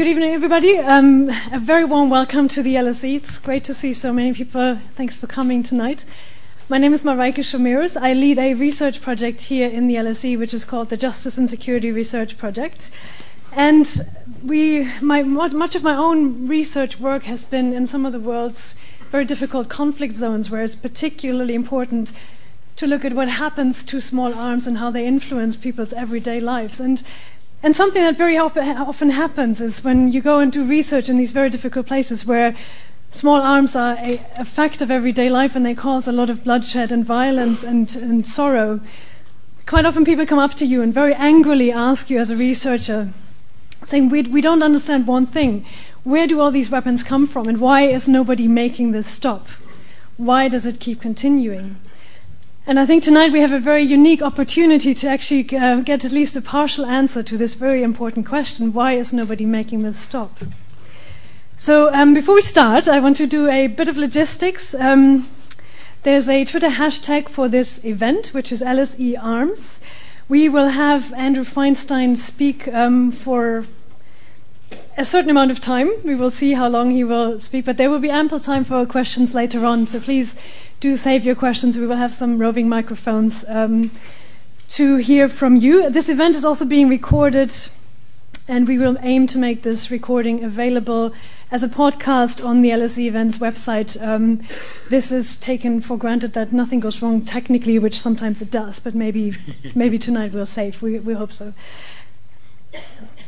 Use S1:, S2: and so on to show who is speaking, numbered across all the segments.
S1: Good evening, everybody. Um, a very warm welcome to the LSE. It's great to see so many people. Thanks for coming tonight. My name is Mareike Schomerus. I lead a research project here in the LSE, which is called the Justice and Security Research Project. And we, my, much of my own research work has been in some of the world's very difficult conflict zones where it's particularly important to look at what happens to small arms and how they influence people's everyday lives. And and something that very often happens is when you go and do research in these very difficult places where small arms are a, a fact of everyday life and they cause a lot of bloodshed and violence and, and sorrow, quite often people come up to you and very angrily ask you as a researcher, saying, we, we don't understand one thing. Where do all these weapons come from and why is nobody making this stop? Why does it keep continuing? And I think tonight we have a very unique opportunity to actually uh, get at least a partial answer to this very important question why is nobody making this stop? So, um, before we start, I want to do a bit of logistics. Um, there's a Twitter hashtag for this event, which is LSE Arms. We will have Andrew Feinstein speak um, for a certain amount of time. We will see how long he will speak, but there will be ample time for questions later on. So please do save your questions. We will have some roving microphones um, to hear from you. This event is also being recorded, and we will aim to make this recording available as a podcast on the LSE events website. Um, this is taken for granted that nothing goes wrong technically, which sometimes it does, but maybe, maybe tonight we're safe. We, we hope so.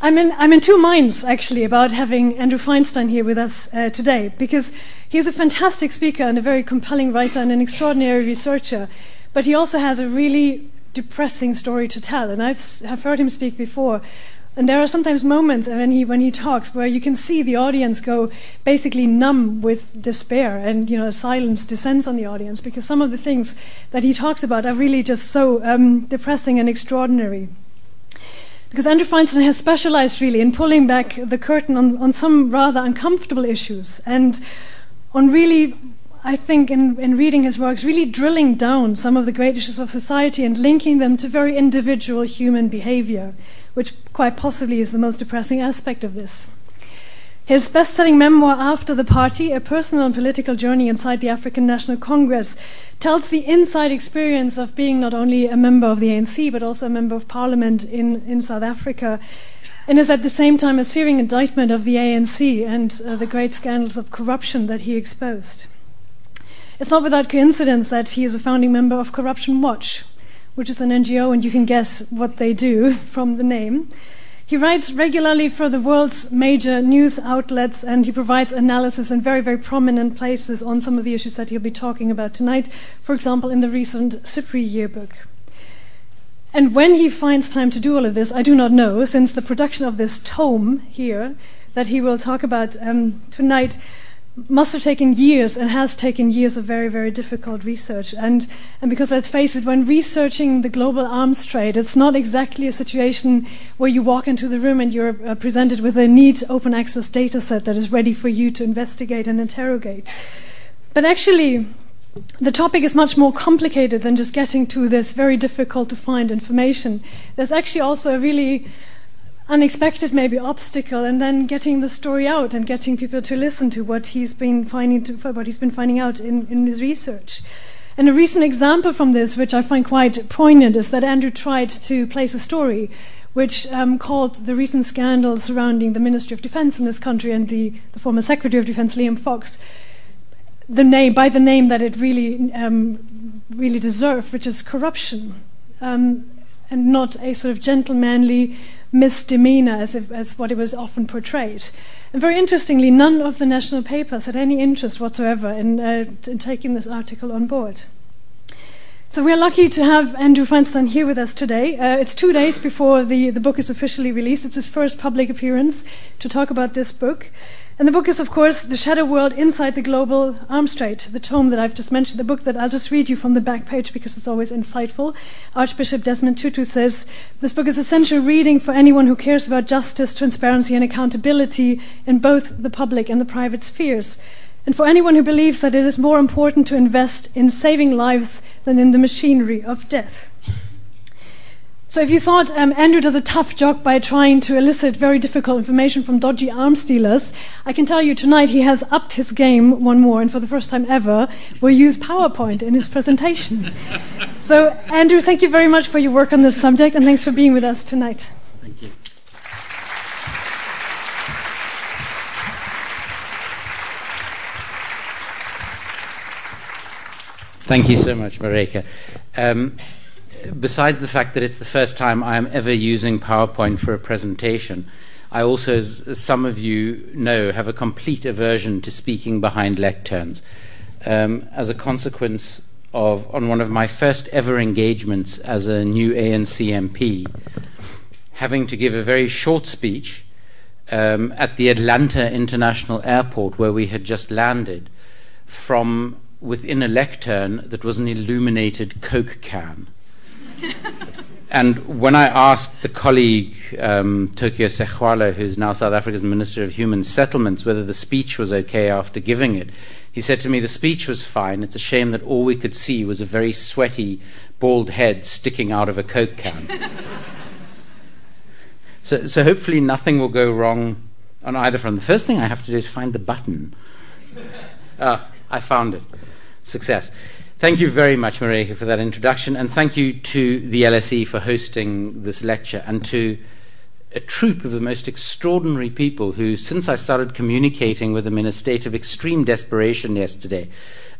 S1: I'm in, I'm in two minds, actually, about having Andrew Feinstein here with us uh, today, because he's a fantastic speaker and a very compelling writer and an extraordinary researcher, but he also has a really depressing story to tell. And I've, have heard him speak before. And there are sometimes moments when he, when he talks where you can see the audience go basically numb with despair, and you know, silence descends on the audience because some of the things that he talks about are really just so um, depressing and extraordinary. Because Andrew Feinstein has specialized really in pulling back the curtain on, on some rather uncomfortable issues and on really, I think, in, in reading his works, really drilling down some of the great issues of society and linking them to very individual human behavior, which quite possibly is the most depressing aspect of this. His best selling memoir, After the Party A Personal and Political Journey Inside the African National Congress, tells the inside experience of being not only a member of the ANC but also a member of parliament in, in South Africa, and is at the same time a searing indictment of the ANC and uh, the great scandals of corruption that he exposed. It's not without coincidence that he is a founding member of Corruption Watch, which is an NGO, and you can guess what they do from the name. He writes regularly for the world's major news outlets and he provides analysis in very, very prominent places on some of the issues that he'll be talking about tonight, for example, in the recent SIPRI yearbook. And when he finds time to do all of this, I do not know, since the production of this tome here that he will talk about um, tonight must have taken years and has taken years of very, very difficult research. And, and because let's face it, when researching the global arms trade, it's not exactly a situation where you walk into the room and you're uh, presented with a neat open access data set that is ready for you to investigate and interrogate. But actually, the topic is much more complicated than just getting to this very difficult to find information. There's actually also a really unexpected maybe obstacle and then getting the story out and getting people to listen to what he's been finding to, what he's been finding out in, in his research. And a recent example from this, which I find quite poignant, is that Andrew tried to place a story which um, called the recent scandal surrounding the Ministry of Defense in this country and the, the former Secretary of Defense, Liam Fox, the name, by the name that it really, um, really deserved, which is corruption. Um, and not a sort of gentlemanly misdemeanor as, if, as what it was often portrayed. And very interestingly, none of the national papers had any interest whatsoever in, uh, in taking this article on board. So we're lucky to have Andrew Feinstein here with us today. Uh, it's two days before the, the book is officially released. It's his first public appearance to talk about this book. And the book is, of course, The Shadow World Inside the Global Arms Trade, the tome that I've just mentioned, the book that I'll just read you from the back page because it's always insightful. Archbishop Desmond Tutu says this book is essential reading for anyone who cares about justice, transparency, and accountability in both the public and the private spheres. And for anyone who believes that it is more important to invest in saving lives than in the machinery of death. So if you thought um, Andrew does a tough job by trying to elicit very difficult information from dodgy arms dealers, I can tell you tonight he has upped his game one more, and for the first time ever, will use PowerPoint in his presentation. so Andrew, thank you very much for your work on this subject, and thanks for being with us tonight.
S2: Thank you. Thank you so much, Mareka. Um, besides the fact that it's the first time I am ever using PowerPoint for a presentation, I also, as some of you know, have a complete aversion to speaking behind lecterns. Um, as a consequence of, on one of my first ever engagements as a new ANC MP, having to give a very short speech um, at the Atlanta International Airport where we had just landed from within a lectern that was an illuminated Coke can and when I asked the colleague, um, Tokyo Sexwale, who's now South Africa's Minister of Human Settlements, whether the speech was okay after giving it, he said to me, The speech was fine. It's a shame that all we could see was a very sweaty, bald head sticking out of a Coke can. so, so hopefully nothing will go wrong on either front. The first thing I have to do is find the button. Ah, I found it. Success. Thank you very much, Mareka, for that introduction, and thank you to the LSE for hosting this lecture, and to a troop of the most extraordinary people who, since I started communicating with them in a state of extreme desperation yesterday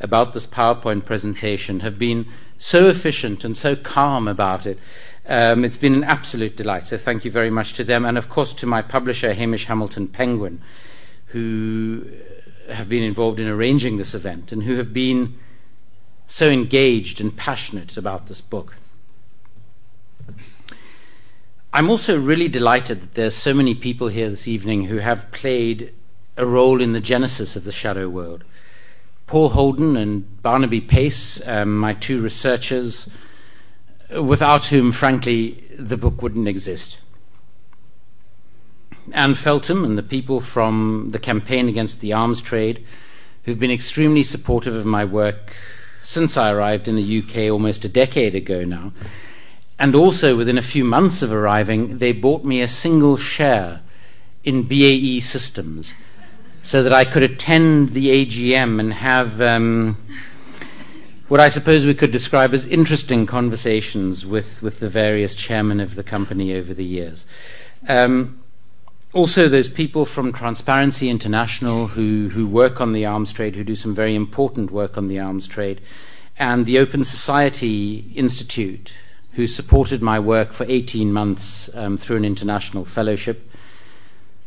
S2: about this PowerPoint presentation, have been so efficient and so calm about it. Um, it's been an absolute delight, so thank you very much to them, and of course to my publisher, Hamish Hamilton Penguin, who have been involved in arranging this event and who have been so engaged and passionate about this book. I'm also really delighted that there's so many people here this evening who have played a role in the genesis of the shadow world. Paul Holden and Barnaby Pace, um, my two researchers, without whom, frankly, the book wouldn't exist. Anne Feltham and the people from the Campaign Against the Arms Trade, who've been extremely supportive of my work since I arrived in the UK almost a decade ago now. And also, within a few months of arriving, they bought me a single share in BAE Systems so that I could attend the AGM and have um, what I suppose we could describe as interesting conversations with, with the various chairmen of the company over the years. Um, also, those people from Transparency International who, who work on the arms trade, who do some very important work on the arms trade, and the Open Society Institute, who supported my work for 18 months um, through an international fellowship.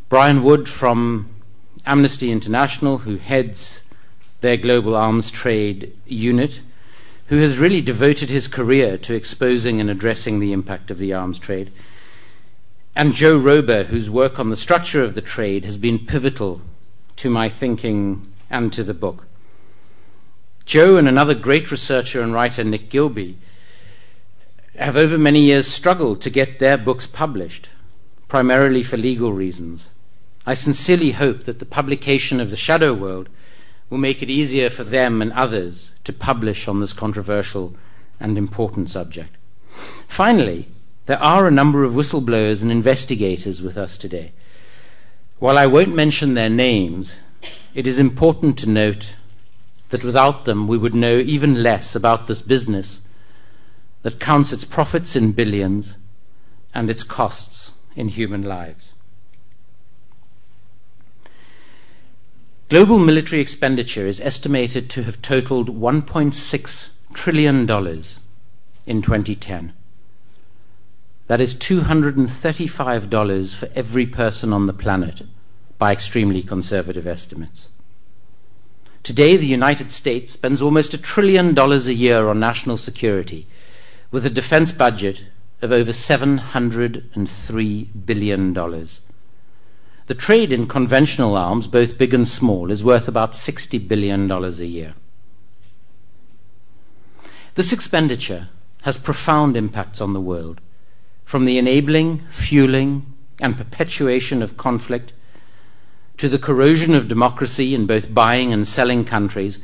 S2: Brian Wood from Amnesty International, who heads their global arms trade unit, who has really devoted his career to exposing and addressing the impact of the arms trade and Joe Roeber, whose work on the structure of the trade has been pivotal to my thinking and to the book. Joe and another great researcher and writer, Nick Gilby, have over many years struggled to get their books published, primarily for legal reasons. I sincerely hope that the publication of The Shadow World will make it easier for them and others to publish on this controversial and important subject. Finally, there are a number of whistleblowers and investigators with us today. While I won't mention their names, it is important to note that without them we would know even less about this business that counts its profits in billions and its costs in human lives. Global military expenditure is estimated to have totaled $1.6 trillion in 2010. That is $235 for every person on the planet by extremely conservative estimates. Today, the United States spends almost a trillion dollars a year on national security, with a defense budget of over $703 billion. The trade in conventional arms, both big and small, is worth about $60 billion a year. This expenditure has profound impacts on the world from the enabling, fueling, and perpetuation of conflict to the corrosion of democracy in both buying and selling countries,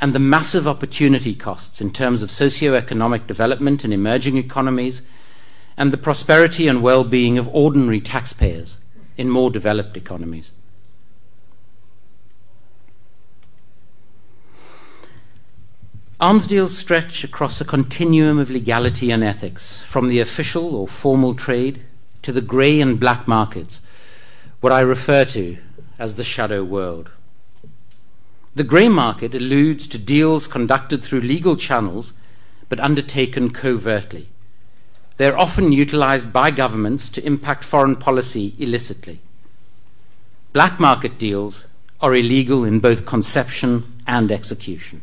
S2: and the massive opportunity costs in terms of socio-economic development in emerging economies and the prosperity and well being of ordinary taxpayers in more developed economies. Arms deals stretch across a continuum of legality and ethics, from the official or formal trade to the grey and black markets, what I refer to as the shadow world. The grey market alludes to deals conducted through legal channels but undertaken covertly. They are often utilized by governments to impact foreign policy illicitly. Black market deals are illegal in both conception and execution.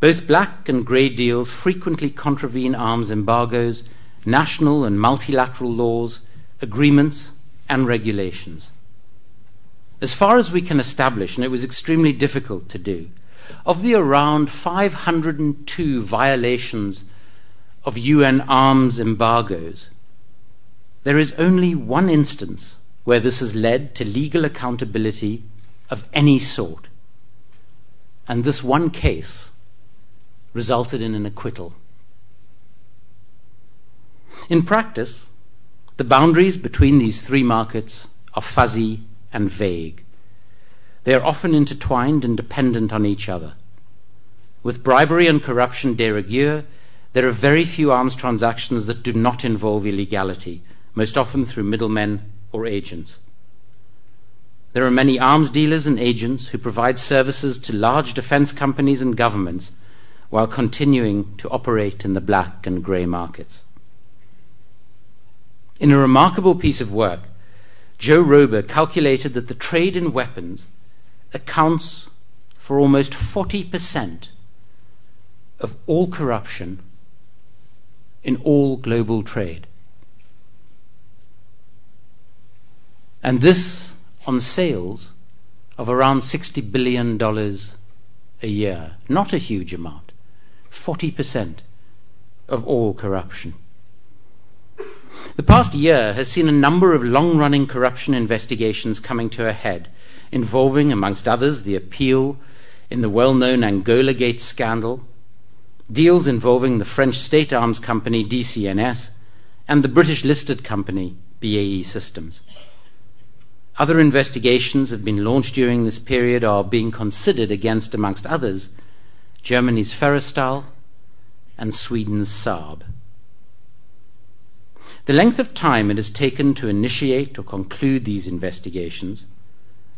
S2: Both black and grey deals frequently contravene arms embargoes, national and multilateral laws, agreements, and regulations. As far as we can establish, and it was extremely difficult to do, of the around 502 violations of UN arms embargoes, there is only one instance where this has led to legal accountability of any sort. And this one case resulted in an acquittal. In practice, the boundaries between these three markets are fuzzy and vague. They are often intertwined and dependent on each other. With bribery and corruption de rigueur, there are very few arms transactions that do not involve illegality, most often through middlemen or agents. There are many arms dealers and agents who provide services to large defense companies and governments while continuing to operate in the black and grey markets. In a remarkable piece of work, Joe Roeber calculated that the trade in weapons accounts for almost 40% of all corruption in all global trade. And this on sales of around $60 billion a year. Not a huge amount. 40% of all corruption. The past year has seen a number of long running corruption investigations coming to a head, involving, amongst others, the appeal in the well known Angola Gate scandal, deals involving the French state arms company DCNS, and the British listed company BAE Systems. Other investigations have been launched during this period are being considered against, amongst others, Germany's Ferrostaal, and Sweden's Saab. The length of time it has taken to initiate or conclude these investigations,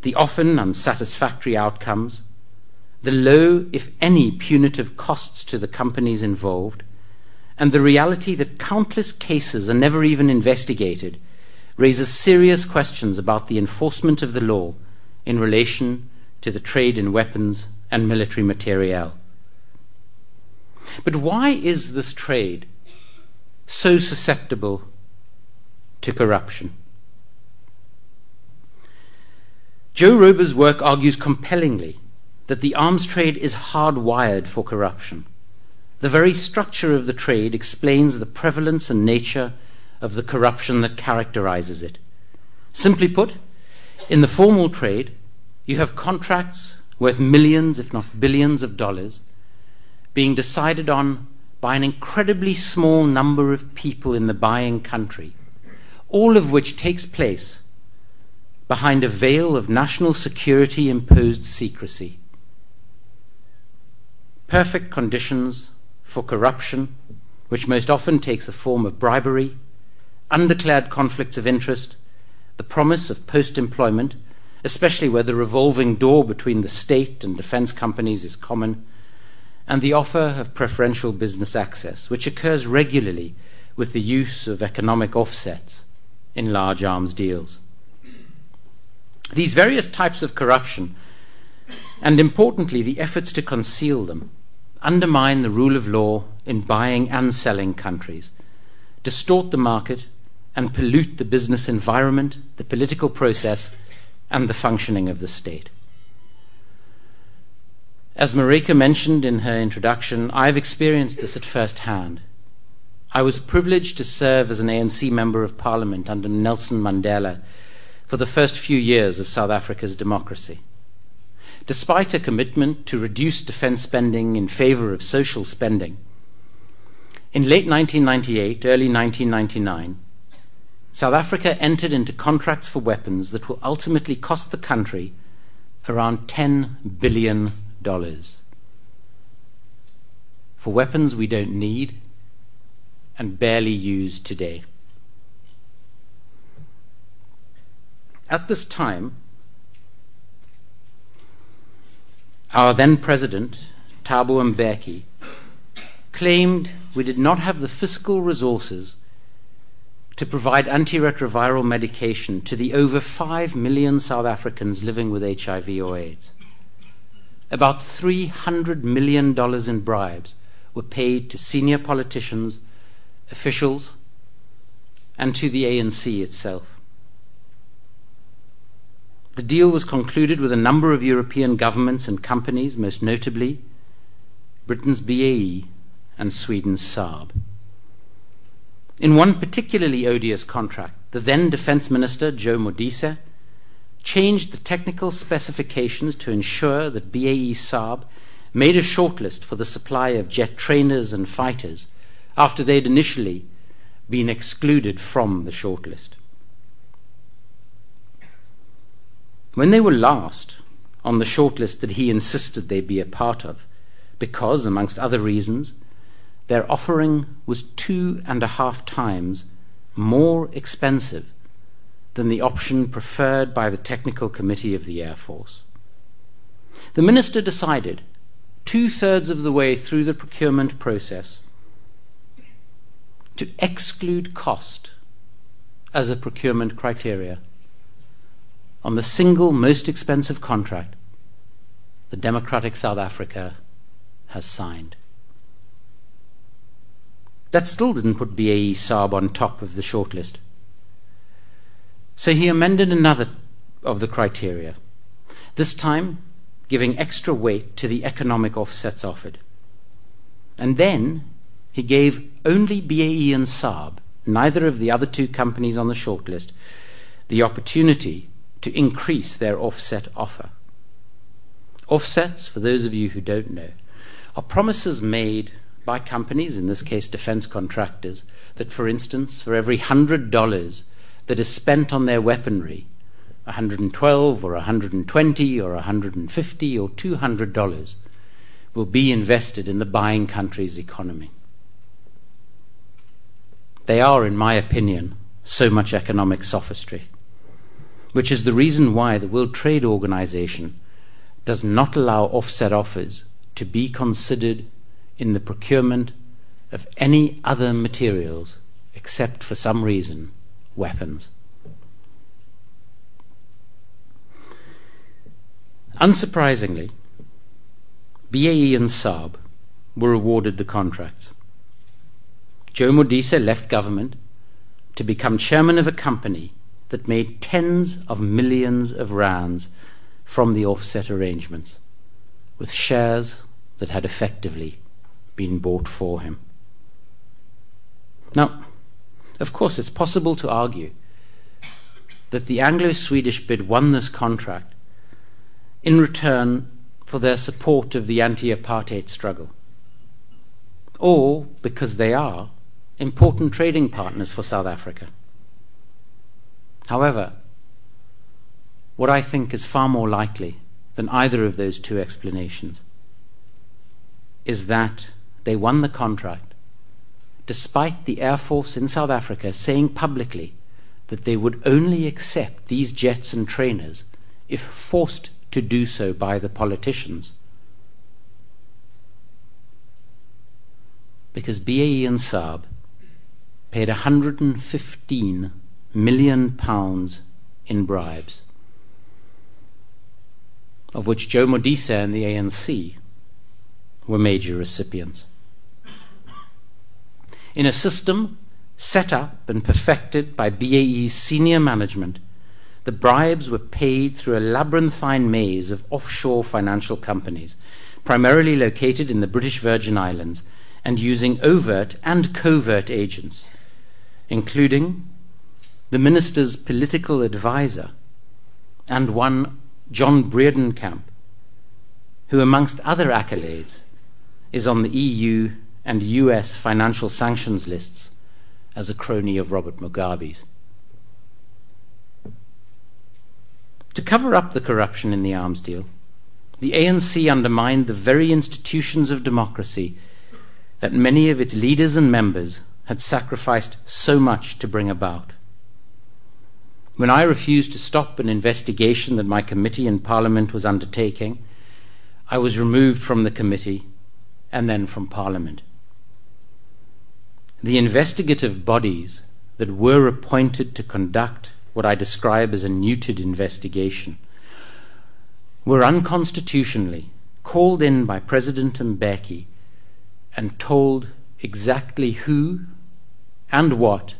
S2: the often unsatisfactory outcomes, the low, if any, punitive costs to the companies involved, and the reality that countless cases are never even investigated raises serious questions about the enforcement of the law in relation to the trade in weapons and military materiel. But why is this trade so susceptible to corruption? Joe Roeber's work argues compellingly that the arms trade is hardwired for corruption. The very structure of the trade explains the prevalence and nature of the corruption that characterizes it. Simply put, in the formal trade, you have contracts worth millions, if not billions, of dollars being decided on by an incredibly small number of people in the buying country, all of which takes place behind a veil of national security imposed secrecy. Perfect conditions for corruption, which most often takes the form of bribery, undeclared conflicts of interest, the promise of post employment, especially where the revolving door between the state and defense companies is common and the offer of preferential business access, which occurs regularly with the use of economic offsets in large arms deals. These various types of corruption, and importantly, the efforts to conceal them, undermine the rule of law in buying and selling countries, distort the market, and pollute the business environment, the political process, and the functioning of the state. As Marika mentioned in her introduction, I've experienced this at first hand. I was privileged to serve as an ANC Member of Parliament under Nelson Mandela for the first few years of South Africa's democracy. Despite a commitment to reduce defense spending in favor of social spending, In late 1998, early 1999, South Africa entered into contracts for weapons that will ultimately cost the country around $10 billion. Dollars for weapons we don't need and barely use today. At this time, our then president, Thabo Mbeki, claimed we did not have the fiscal resources to provide antiretroviral medication to the over 5 million South Africans living with HIV or AIDS. About $300 million in bribes were paid to senior politicians, officials, and to the ANC itself. The deal was concluded with a number of European governments and companies, most notably Britain's BAE and Sweden's Saab. In one particularly odious contract, the then Defence Minister, Joe Modise, changed the technical specifications to ensure that BAE Saab made a shortlist for the supply of jet trainers and fighters after they'd initially been excluded from the shortlist. When they were last on the shortlist that he insisted they be a part of, because, amongst other reasons, their offering was two and a half times more expensive than the option preferred by the Technical Committee of the Air Force. The minister decided, two thirds of the way through the procurement process, to exclude cost as a procurement criteria on the single most expensive contract the Democratic South Africa has signed. That still didn't put BAE Saab on top of the shortlist. So he amended another of the criteria, this time giving extra weight to the economic offsets offered. And then he gave only BAE and Saab, neither of the other two companies on the shortlist, the opportunity to increase their offset offer. Offsets, for those of you who don't know, are promises made by companies, in this case defense contractors, that, for instance, for every $100 that is spent on their weaponry, 112 or 120 or 150 or 200 dollars will be invested in the buying country's economy. They are, in my opinion, so much economic sophistry, which is the reason why the World Trade Organization does not allow offset offers to be considered in the procurement of any other materials except for some reason weapons. Unsurprisingly, BAE and Saab were awarded the contracts. Joe Modise left government to become chairman of a company that made tens of millions of rands from the offset arrangements, with shares that had effectively been bought for him. Now, of course, it's possible to argue that the Anglo Swedish bid won this contract in return for their support of the anti apartheid struggle, or because they are important trading partners for South Africa. However, what I think is far more likely than either of those two explanations is that they won the contract despite the Air Force in South Africa saying publicly that they would only accept these jets and trainers if forced to do so by the politicians. Because BAE and Saab paid 115 million pounds in bribes, of which Joe Modise and the ANC were major recipients. In a system set up and perfected by BAE's senior management, the bribes were paid through a labyrinthine maze of offshore financial companies, primarily located in the British Virgin Islands and using overt and covert agents, including the minister's political advisor and one John Bredenkamp, who, amongst other accolades, is on the EU and US financial sanctions lists as a crony of Robert Mugabe's. To cover up the corruption in the arms deal, the ANC undermined the very institutions of democracy that many of its leaders and members had sacrificed so much to bring about. When I refused to stop an investigation that my committee in Parliament was undertaking, I was removed from the committee and then from Parliament. The investigative bodies that were appointed to conduct what I describe as a neutered investigation were unconstitutionally called in by President Mbeki and told exactly who and what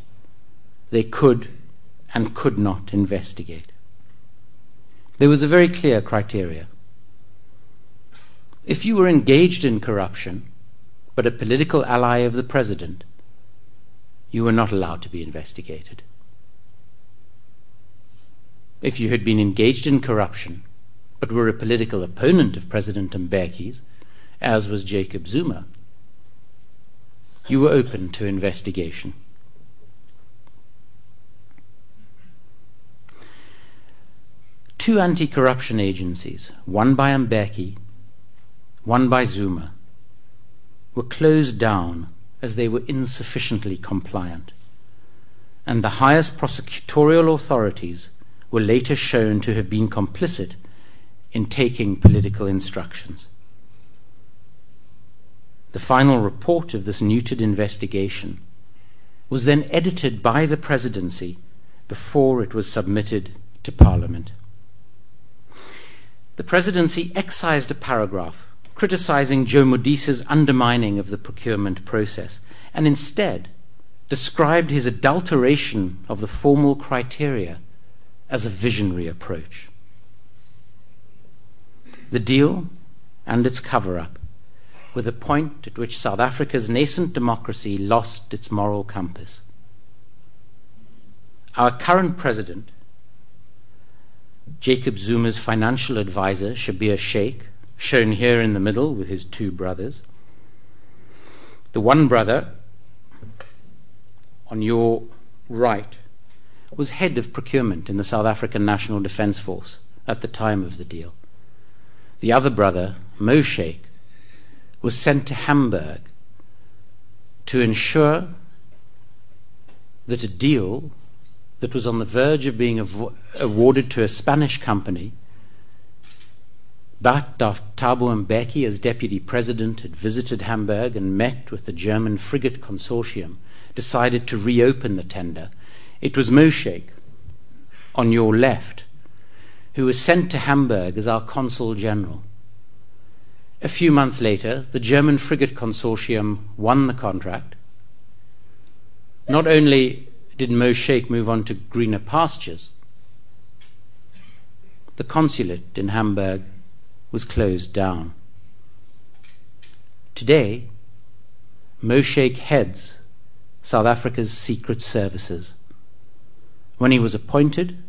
S2: they could and could not investigate. There was a very clear criteria. If you were engaged in corruption, but a political ally of the president, you were not allowed to be investigated. If you had been engaged in corruption, but were a political opponent of President Mbeki's, as was Jacob Zuma, you were open to investigation. Two anti corruption agencies, one by Mbeki, one by Zuma, were closed down as they were insufficiently compliant, and the highest prosecutorial authorities were later shown to have been complicit in taking political instructions. The final report of this neutered investigation was then edited by the presidency before it was submitted to Parliament. The presidency excised a paragraph criticizing Joe Modise's undermining of the procurement process and instead described his adulteration of the formal criteria as a visionary approach. The deal and its cover up were the point at which South Africa's nascent democracy lost its moral compass. Our current president Jacob Zuma's financial advisor, Schabir Shaik, shown here in the middle with his two brothers. The one brother on your right was head of procurement in the South African National Defence Force at the time of the deal. The other brother, Mo Shaik, was sent to Hamburg to ensure that a deal that was on the verge of being av- awarded to a Spanish company. After Thabo Mbeki, as deputy president, had visited Hamburg and met with the German frigate consortium, decided to reopen the tender. It was Mo Shaik, on your left, who was sent to Hamburg as our consul general. A few months later, the German frigate consortium won the contract. Not only did Mo Shaik move on to greener pastures, the consulate in Hamburg was closed down. Today, Mo Shaik heads South Africa's secret services. When he was appointed,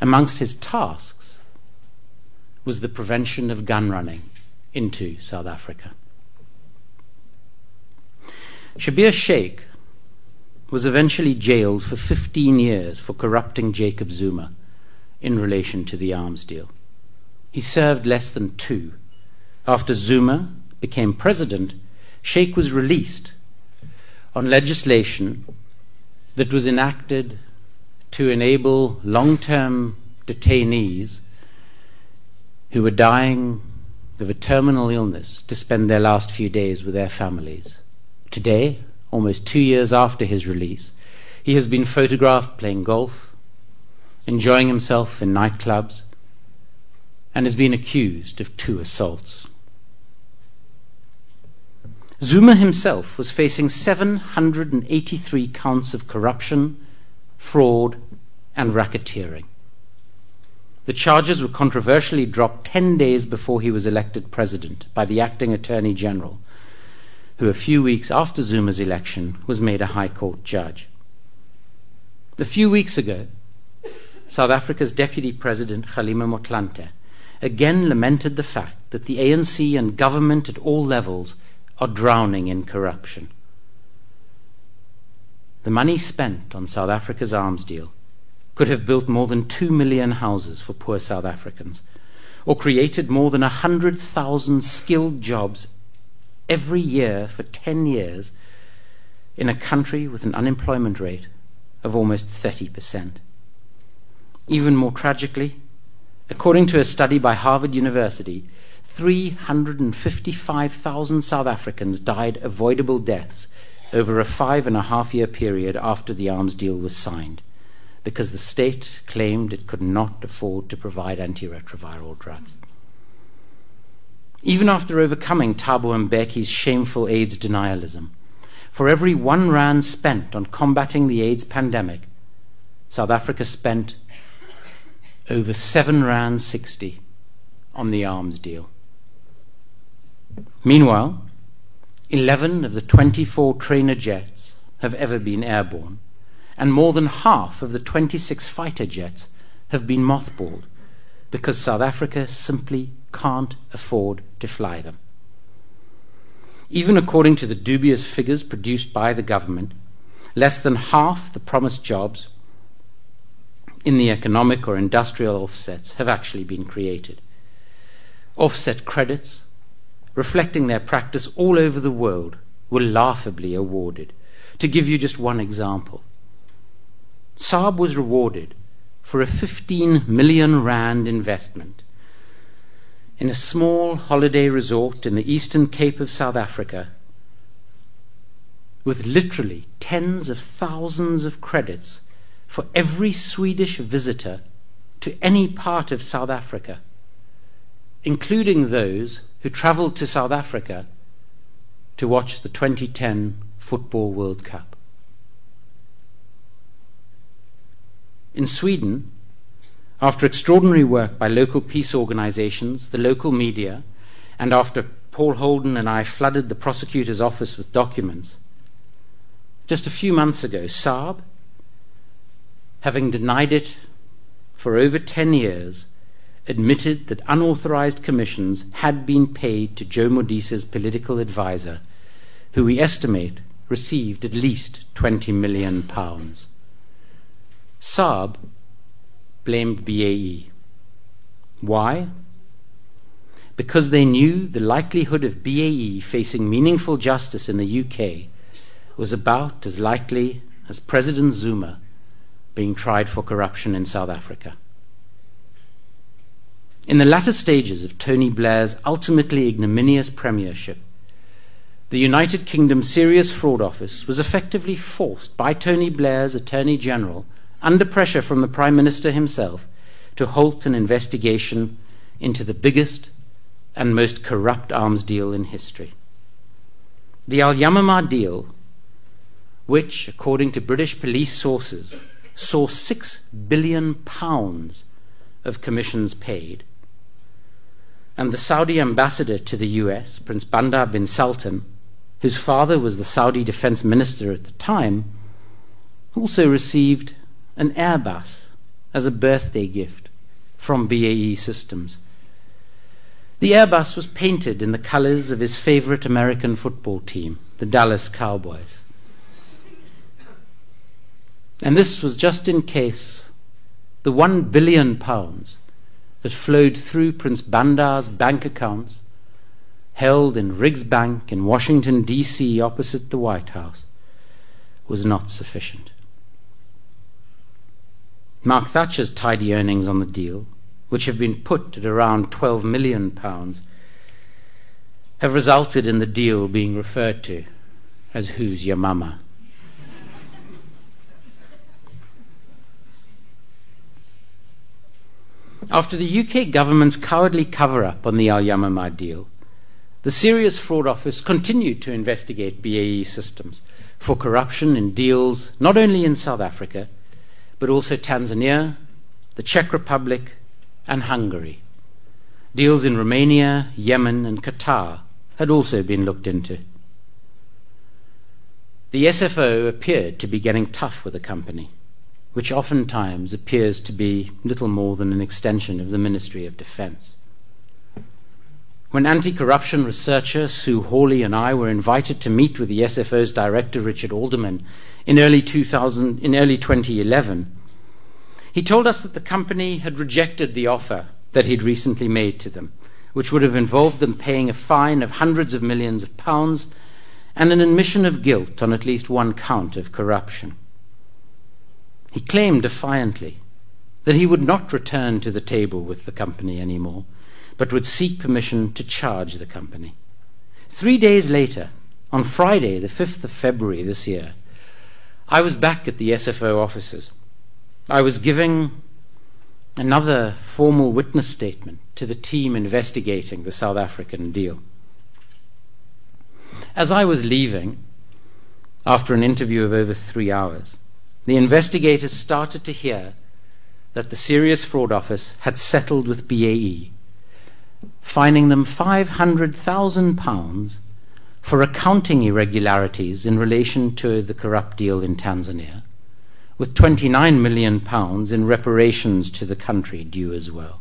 S2: amongst his tasks was the prevention of gun running into South Africa. Schabir Shaik was eventually jailed for 15 years for corrupting Jacob Zuma in relation to the arms deal. He served less than two. After Zuma became president, Shaik was released on legislation that was enacted to enable long term detainees who were dying of a terminal illness to spend their last few days with their families. Today, almost two years after his release, he has been photographed playing golf, enjoying himself in nightclubs, and has been accused of two assaults. Zuma himself was facing 783 counts of corruption, fraud, and racketeering. The charges were controversially dropped 10 days before he was elected president by the acting Attorney General, who a few weeks after Zuma's election was made a High Court judge. A few weeks ago, South Africa's Deputy President Kgalema Motlanthe again lamented the fact that the ANC and government at all levels are drowning in corruption. The money spent on South Africa's arms deal could have built more than two million houses for poor South Africans, or created more than 100,000 skilled jobs every year for 10 years in a country with an unemployment rate of almost 30%. Even more tragically, according to a study by Harvard University, 355,000 South Africans died avoidable deaths over a five and a half year period after the arms deal was signed because the state claimed it could not afford to provide antiretroviral drugs. Even after overcoming Thabo Mbeki's shameful AIDS denialism, for every one rand spent on combating the AIDS pandemic, South Africa spent over seven rand sixty on the arms deal. Meanwhile, 11 of the 24 trainer jets have ever been airborne, and more than half of the 26 fighter jets have been mothballed because South Africa simply can't afford to fly them. Even according to the dubious figures produced by the government, less than half the promised jobs in the economic or industrial offsets have actually been created. Offset credits, reflecting their practice all over the world, were laughably awarded. To give you just one example, Saab was rewarded for a 15 million rand investment in a small holiday resort in the eastern Cape of South Africa with literally tens of thousands of credits for every Swedish visitor to any part of South Africa, including those who travelled to South Africa to watch the 2010 Football World Cup. In Sweden, after extraordinary work by local peace organizations, the local media, and after Paul Holden and I flooded the prosecutor's office with documents, just a few months ago, Saab, having denied it for over 10 years, admitted that unauthorized commissions had been paid to Joe Modise's political advisor, who we estimate received at least 20 million pounds. Saab blamed BAE. Why? Because they knew the likelihood of BAE facing meaningful justice in the UK was about as likely as President Zuma being tried for corruption in South Africa. In the latter stages of Tony Blair's ultimately ignominious premiership, the United Kingdom Serious Fraud Office was effectively forced by Tony Blair's Attorney General under pressure from the Prime Minister himself, to halt an investigation into the biggest and most corrupt arms deal in history. The Al Yamamah deal, which, according to British police sources, saw six billion pounds of commissions paid, and the Saudi ambassador to the US, Prince Bandar bin Sultan, whose father was the Saudi defense minister at the time, also received an Airbus as a birthday gift from BAE Systems. The Airbus was painted in the colors of his favorite American football team, the Dallas Cowboys. And this was just in case the one billion pounds that flowed through Prince Bandar's bank accounts, held in Riggs Bank in Washington, D.C., opposite the White House, was not sufficient. Mark Thatcher's tidy earnings on the deal, which have been put at around 12 million pounds, have resulted in the deal being referred to as Who's Your Mama? After the UK government's cowardly cover up on the Al Yamamah deal, the Serious Fraud Office continued to investigate BAE systems for corruption in deals not only in South Africa but also Tanzania, the Czech Republic, and Hungary. Deals in Romania, Yemen, and Qatar had also been looked into. The SFO appeared to be getting tough with the company, which oftentimes appears to be little more than an extension of the Ministry of Defense. when anti corruption researcher Sue Hawley and I were invited to meet with the SFO's director, Richard Alderman, in early, 2000, in early 2011, he told us that the company had rejected the offer that he'd recently made to them, which would have involved them paying a fine of hundreds of millions of pounds and an admission of guilt on at least one count of corruption. He claimed defiantly that he would not return to the table with the company any more, but would seek permission to charge the company. Three days later, on Friday, the 5th of February this year, I was back at the SFO offices. I was giving another formal witness statement to the team investigating the South African deal. As I was leaving, after an interview of over three hours, the investigators started to hear that the Serious Fraud Office had settled with BAE, fining them £500,000 for accounting irregularities in relation to the corrupt deal in Tanzania, with £29 million in reparations to the country due as well.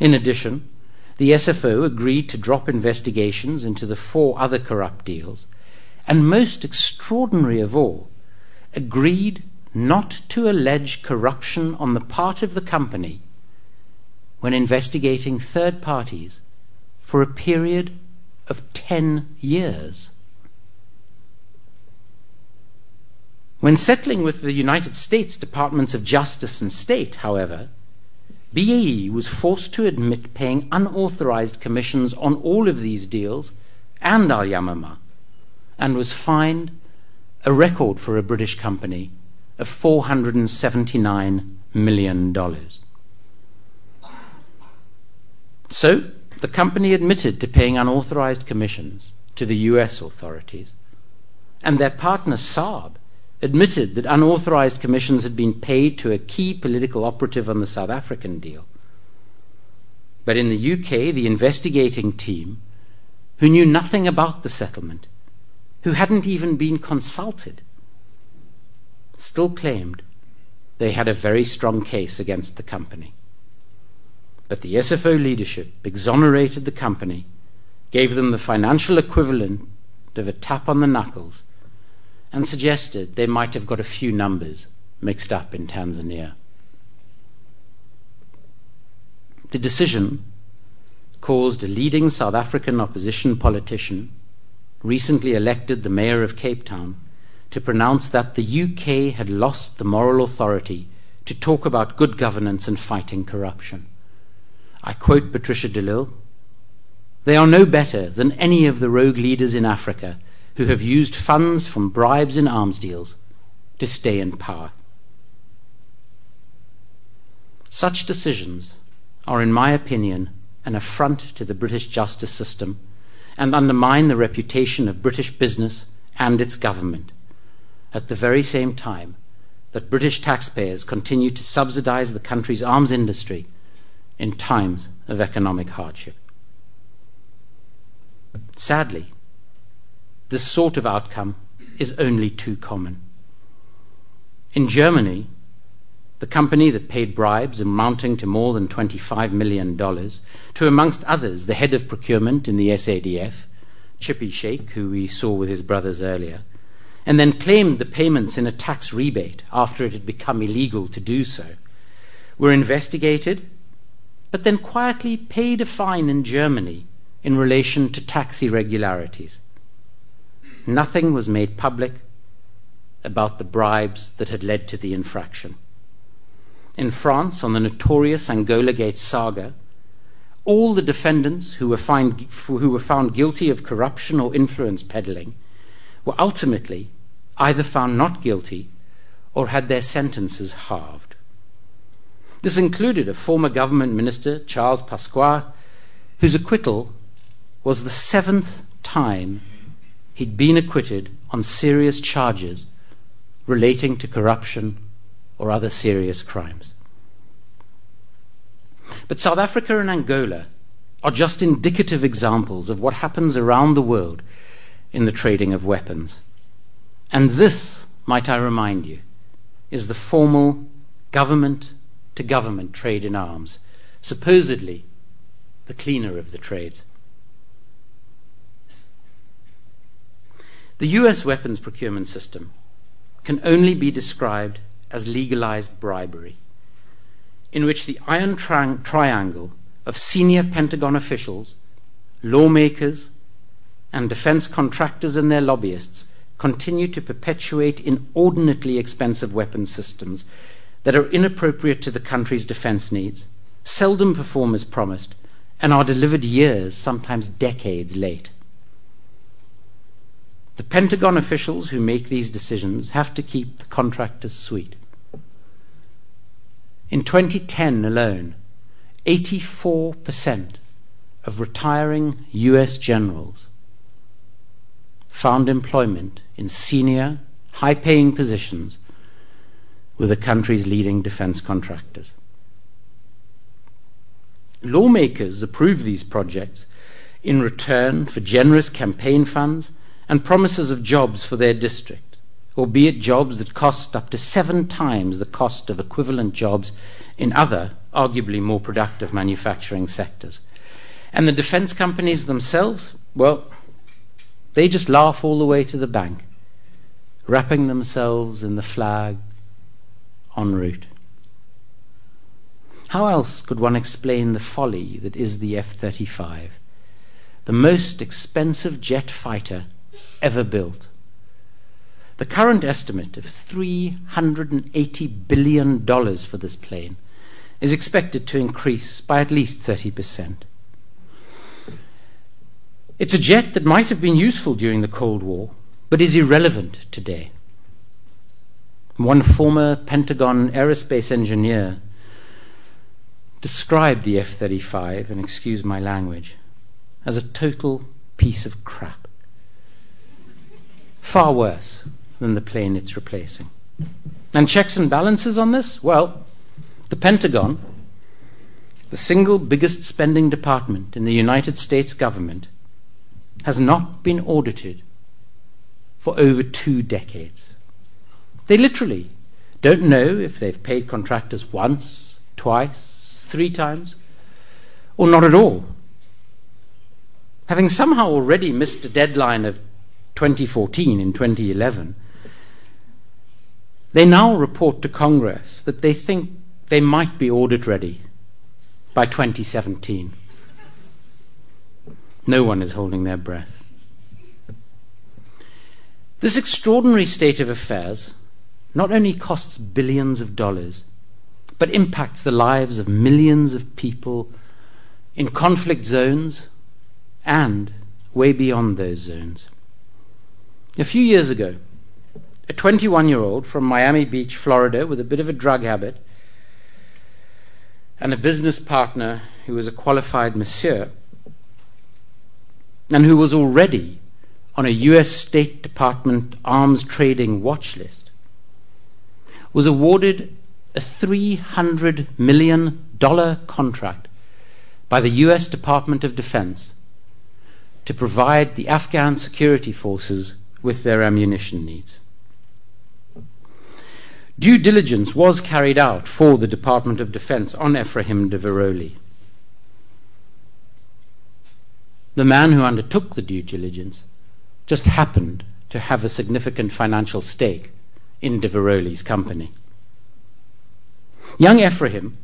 S2: In addition, the SFO agreed to drop investigations into the four other corrupt deals, and most extraordinary of all, agreed not to allege corruption on the part of the company when investigating third parties for a period of 10 years. When settling with the United States Departments of Justice and State, however, BAE was forced to admit paying unauthorized commissions on all of these deals and Al Yamama, and was fined a record for a British company of $479 million. So, the company admitted to paying unauthorized commissions to the US authorities, and their partner Saab admitted that unauthorized commissions had been paid to a key political operative on the South African deal. But in the UK, the investigating team, who knew nothing about the settlement, who hadn't even been consulted, still claimed they had a very strong case against the company. But the SFO leadership exonerated the company, gave them the financial equivalent of a tap on the knuckles, and suggested they might have got a few numbers mixed up in Tanzania. The decision caused a leading South African opposition politician, recently elected the mayor of Cape Town, to pronounce that the UK had lost the moral authority to talk about good governance and fighting corruption. I quote Patricia de Lille They are no better than any of the rogue leaders in Africa who have used funds from bribes and arms deals to stay in power. Such decisions are, in my opinion, an affront to the British justice system and undermine the reputation of British business and its government, at the very same time that British taxpayers continue to subsidize the country's arms industry in times of economic hardship. Sadly, this sort of outcome is only too common. In Germany, the company that paid bribes amounting to more than $25 million to, amongst others, the head of procurement in the SADF, Chippy Shaik, who we saw with his brothers earlier, and then claimed the payments in a tax rebate after it had become illegal to do so, were investigated, but then quietly paid a fine in Germany in relation to tax irregularities nothing was made public about the bribes that had led to the infraction. In France, on the notorious Angola Gate saga, all the defendants who were, find, who were found guilty of corruption or influence peddling were ultimately either found not guilty or had their sentences halved. This included a former government minister, Charles Pasqua, whose acquittal was the seventh time he'd been acquitted on serious charges relating to corruption or other serious crimes. But South Africa and Angola are just indicative examples of what happens around the world in the trading of weapons. And this, might I remind you, is the formal government to government trade in arms, supposedly the cleaner of the trades. The US weapons procurement system can only be described as legalized bribery, in which the iron tri- triangle of senior Pentagon officials, lawmakers, and defense contractors and their lobbyists continue to perpetuate inordinately expensive weapons systems that are inappropriate to the country's defense needs, seldom perform as promised, and are delivered years, sometimes decades late. The Pentagon officials who make these decisions have to keep the contractors sweet. In 2010 alone, 84% of retiring US generals found employment in senior, high paying positions with the country's leading defense contractors. Lawmakers approve these projects in return for generous campaign funds and promises of jobs for their district, albeit jobs that cost up to seven times the cost of equivalent jobs in other, arguably more productive manufacturing sectors. And the defense companies themselves, well, they just laugh all the way to the bank, wrapping themselves in the flag en route. How else could one explain the folly that is the F 35, the most expensive jet fighter ever built? The current estimate of $380 billion for this plane is expected to increase by at least 30%. It's a jet that might have been useful during the Cold War, but is irrelevant today. One former Pentagon aerospace engineer described the F 35, and excuse my language, as a total piece of crap. Far worse than the plane it's replacing. And checks and balances on this? Well, the Pentagon, the single biggest spending department in the United States government, has not been audited for over two decades. They literally don't know if they've paid contractors once, twice, three times, or not at all. Having somehow already missed a deadline of 2014 in 2011, they now report to Congress that they think they might be audit ready by 2017. No one is holding their breath. This extraordinary state of affairs not only costs billions of dollars, but impacts the lives of millions of people in conflict zones and way beyond those zones. A few years ago, a 21 year old from Miami Beach, Florida, with a bit of a drug habit, and a business partner who was a qualified monsieur and who was already on a US State Department arms trading watch list, was awarded a $300 million contract by the US Department of Defense to provide the Afghan security forces with their ammunition needs. Due diligence was carried out for the Department of Defense on Efraim Diveroli. The man who undertook the due diligence just happened to have a significant financial stake in Diveroli's company. Young Efraim,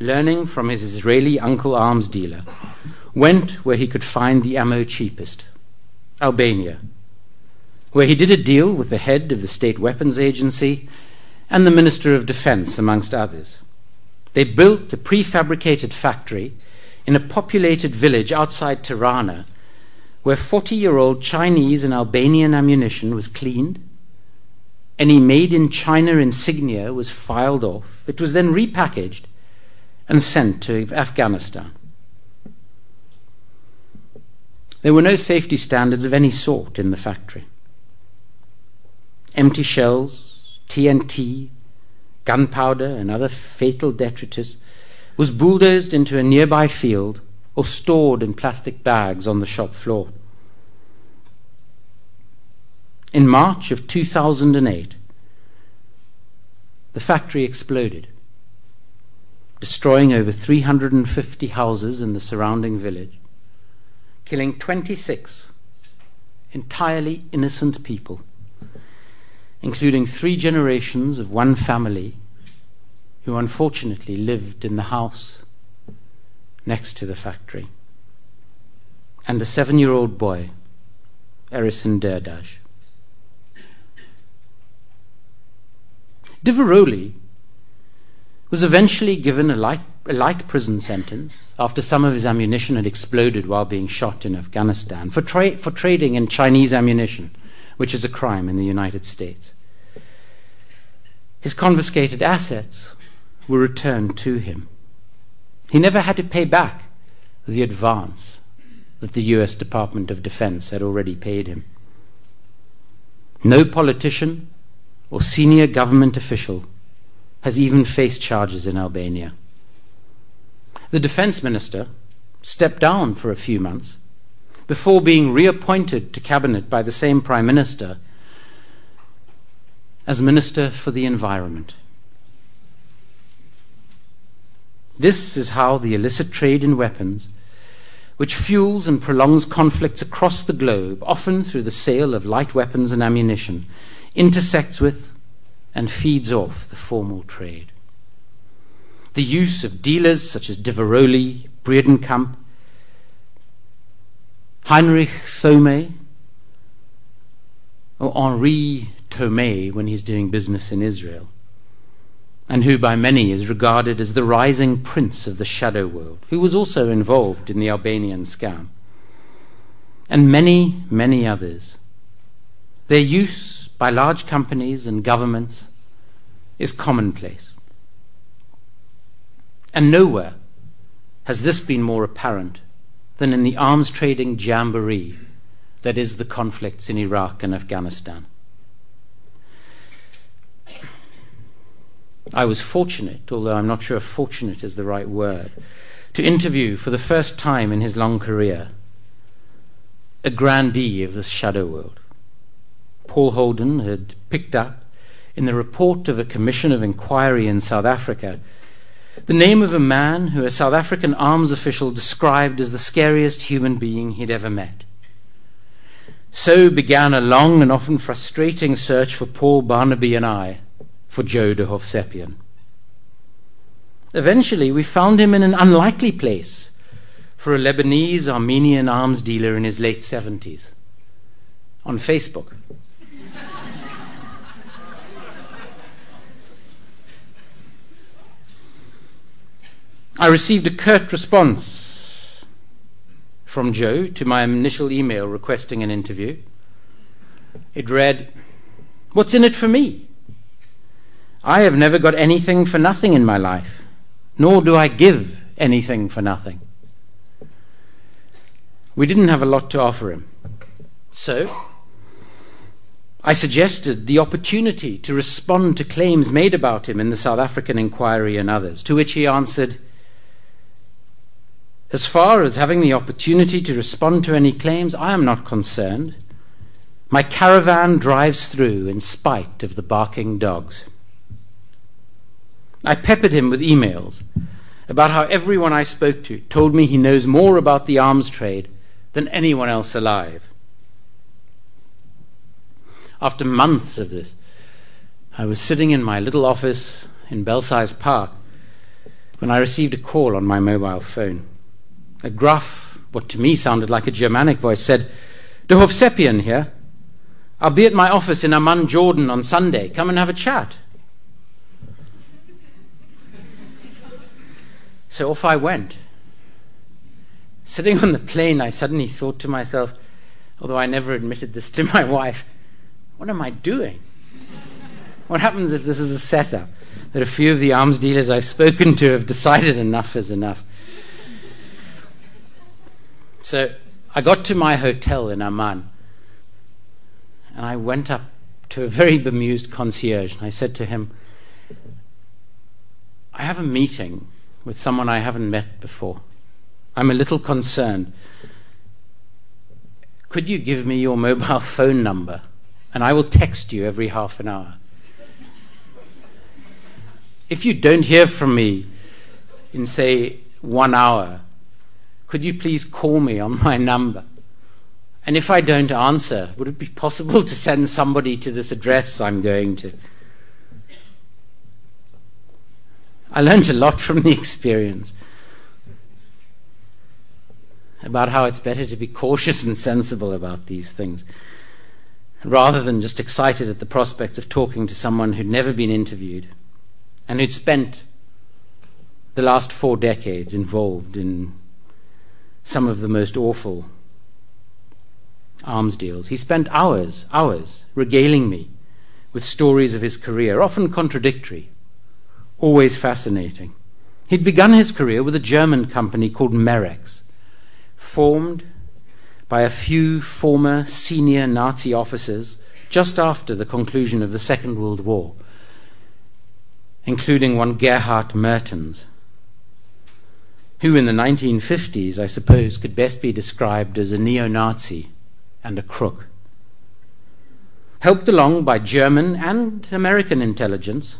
S2: learning from his Israeli uncle arms dealer, went where he could find the ammo cheapest Albania, where he did a deal with the head of the State Weapons Agency and the Minister of Defense, amongst others. They built a prefabricated factory in a populated village outside Tirana where 40 year old Chinese and Albanian ammunition was cleaned. Any made in China insignia was filed off. It was then repackaged and sent to Afghanistan. There were no safety standards of any sort in the factory. Empty shells, TNT, gunpowder, and other fatal detritus was bulldozed into a nearby field or stored in plastic bags on the shop floor. In March of 2008, the factory exploded. destroying over 350 houses in the surrounding village, killing 26 entirely innocent people, including three generations of one family who unfortunately lived in the house next to the factory, and a seven year old boy, Erison Durdaj. Diveroli was eventually given a light, a prison sentence after some of his ammunition had exploded while being shot in Afghanistan for, tra- for trading in Chinese ammunition, which is a crime in the United States. His confiscated assets were returned to him. He never had to pay back the advance that the US Department of Defense had already paid him. No politician or senior government official has even faced charges in Albania. The defense minister stepped down for a few months before being reappointed to cabinet by the same prime minister as Minister for the Environment. This is how the illicit trade in weapons, which fuels and prolongs conflicts across the globe, often through the sale of light weapons and ammunition, intersects with and feeds off the formal trade. The use of dealers such as Diveroli, Bredenkamp, Heinrich Thome, or Henri Thome when he's doing business in Israel, and who by many is regarded as the rising prince of the shadow world, who was also involved in the Albanian scam, and many, many others. Their use by large companies and governments is commonplace. And nowhere has this been more apparent than in the arms trading jamboree that is the conflicts in Iraq and Afghanistan. I was fortunate, although I'm not sure if fortunate is the right word, to interview for the first time in his long career a grandee of the shadow world. Paul Holden had picked up in the report of a commission of inquiry in South Africa the name of a man who a South African arms official described as the scariest human being he'd ever met. So began a long and often frustrating search for Paul Barnaby and I for Joe de Hovsepian. Eventually, we found him in an unlikely place for a Lebanese Armenian arms dealer in his late 70s on Facebook. I received a curt response from Joe to my initial email requesting an interview. It read, What's in it for me? I have never got anything for nothing in my life, nor do I give anything for nothing. We didn't have a lot to offer him. So, I suggested the opportunity to respond to claims made about him in the South African inquiry and others, to which he answered, as far as having the opportunity to respond to any claims, I am not concerned. My caravan drives through in spite of the barking dogs. I peppered him with emails about how everyone I spoke to told me he knows more about the arms trade than anyone else alive. After months of this, I was sitting in my little office in Belsize Park when I received a call on my mobile phone. A gruff, what to me sounded like a Germanic voice, said, De Hovsepian here. I'll be at my office in Amman, Jordan on Sunday. Come and have a chat. So off I went. Sitting on the plane, I suddenly thought to myself, although I never admitted this to my wife, what am I doing? What happens if this is a setup? That a few of the arms dealers I've spoken to have decided enough is enough. So I got to my hotel in Amman and I went up to a very bemused concierge and I said to him, I have a meeting with someone I haven't met before. I'm a little concerned. Could you give me your mobile phone number and I will text you every half an hour? If you don't hear from me in, say, one hour, could you please call me on my number? And if I don't answer, would it be possible to send somebody to this address I'm going to? I learned a lot from the experience about how it's better to be cautious and sensible about these things rather than just excited at the prospect of talking to someone who'd never been interviewed and who'd spent the last four decades involved in some of the most awful arms deals. He spent hours, hours, regaling me with stories of his career, often contradictory, always fascinating. He'd begun his career with a German company called Merex, formed by a few former senior Nazi officers just after the conclusion of the Second World War, including one Gerhard Mertins, who in the 1950s, I suppose, could best be described as a neo Nazi and a crook. Helped along by German and American intelligence,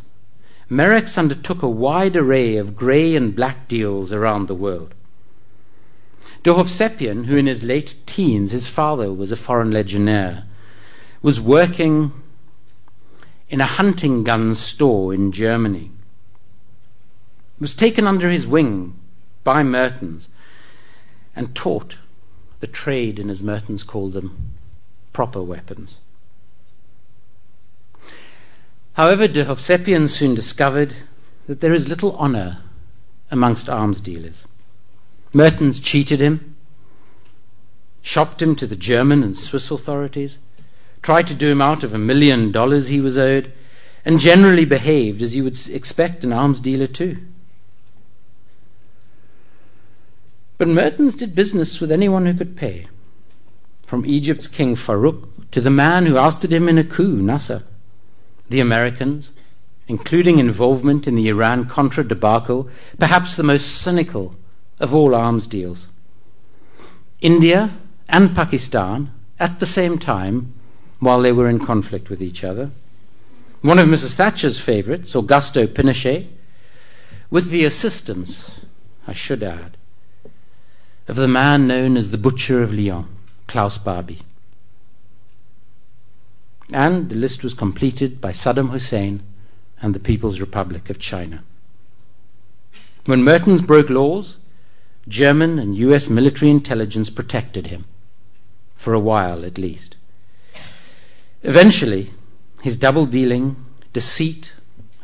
S2: Merex undertook a wide array of grey and black deals around the world. De Hovsepian, who in his late teens, his father was a foreign legionnaire, was working in a hunting gun store in Germany. Was taken under his wing by Mertins and taught the trade in, as Mertins called them, proper weapons. However, de Hovsepian soon discovered that there is little honor amongst arms dealers. Mertins cheated him, shopped him to the German and Swiss authorities, tried to do him out of a million dollars he was owed, and generally behaved as you would expect an arms dealer to. But Mertins did business with anyone who could pay, from Egypt's King Farouk to the man who ousted him in a coup, Nasser, the Americans, including involvement in the Iran Contra debacle, perhaps the most cynical of all arms deals. India and Pakistan, at the same time, while they were in conflict with each other. One of Mrs. Thatcher's favorites, Augusto Pinochet, with the assistance, I should add, of the man known as the Butcher of Lyon, Klaus Barbie. And the list was completed by Saddam Hussein and the People's Republic of China. When Mertins broke laws, German and US military intelligence protected him, for a while at least. Eventually, his double dealing, deceit,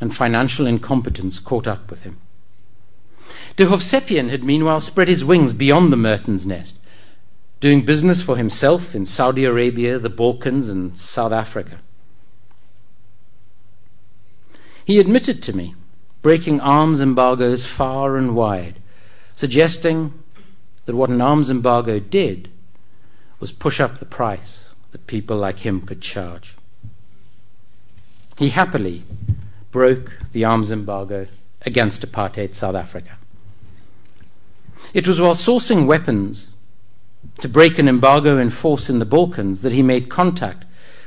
S2: and financial incompetence caught up with him. De Hovsepian had meanwhile spread his wings beyond the Mertins nest, doing business for himself in Saudi Arabia, the Balkans, and South Africa. He admitted to me breaking arms embargoes far and wide, suggesting that what an arms embargo did was push up the price that people like him could charge. He happily broke the arms embargo against apartheid South Africa. It was while sourcing weapons to break an embargo in force in the Balkans that he made contact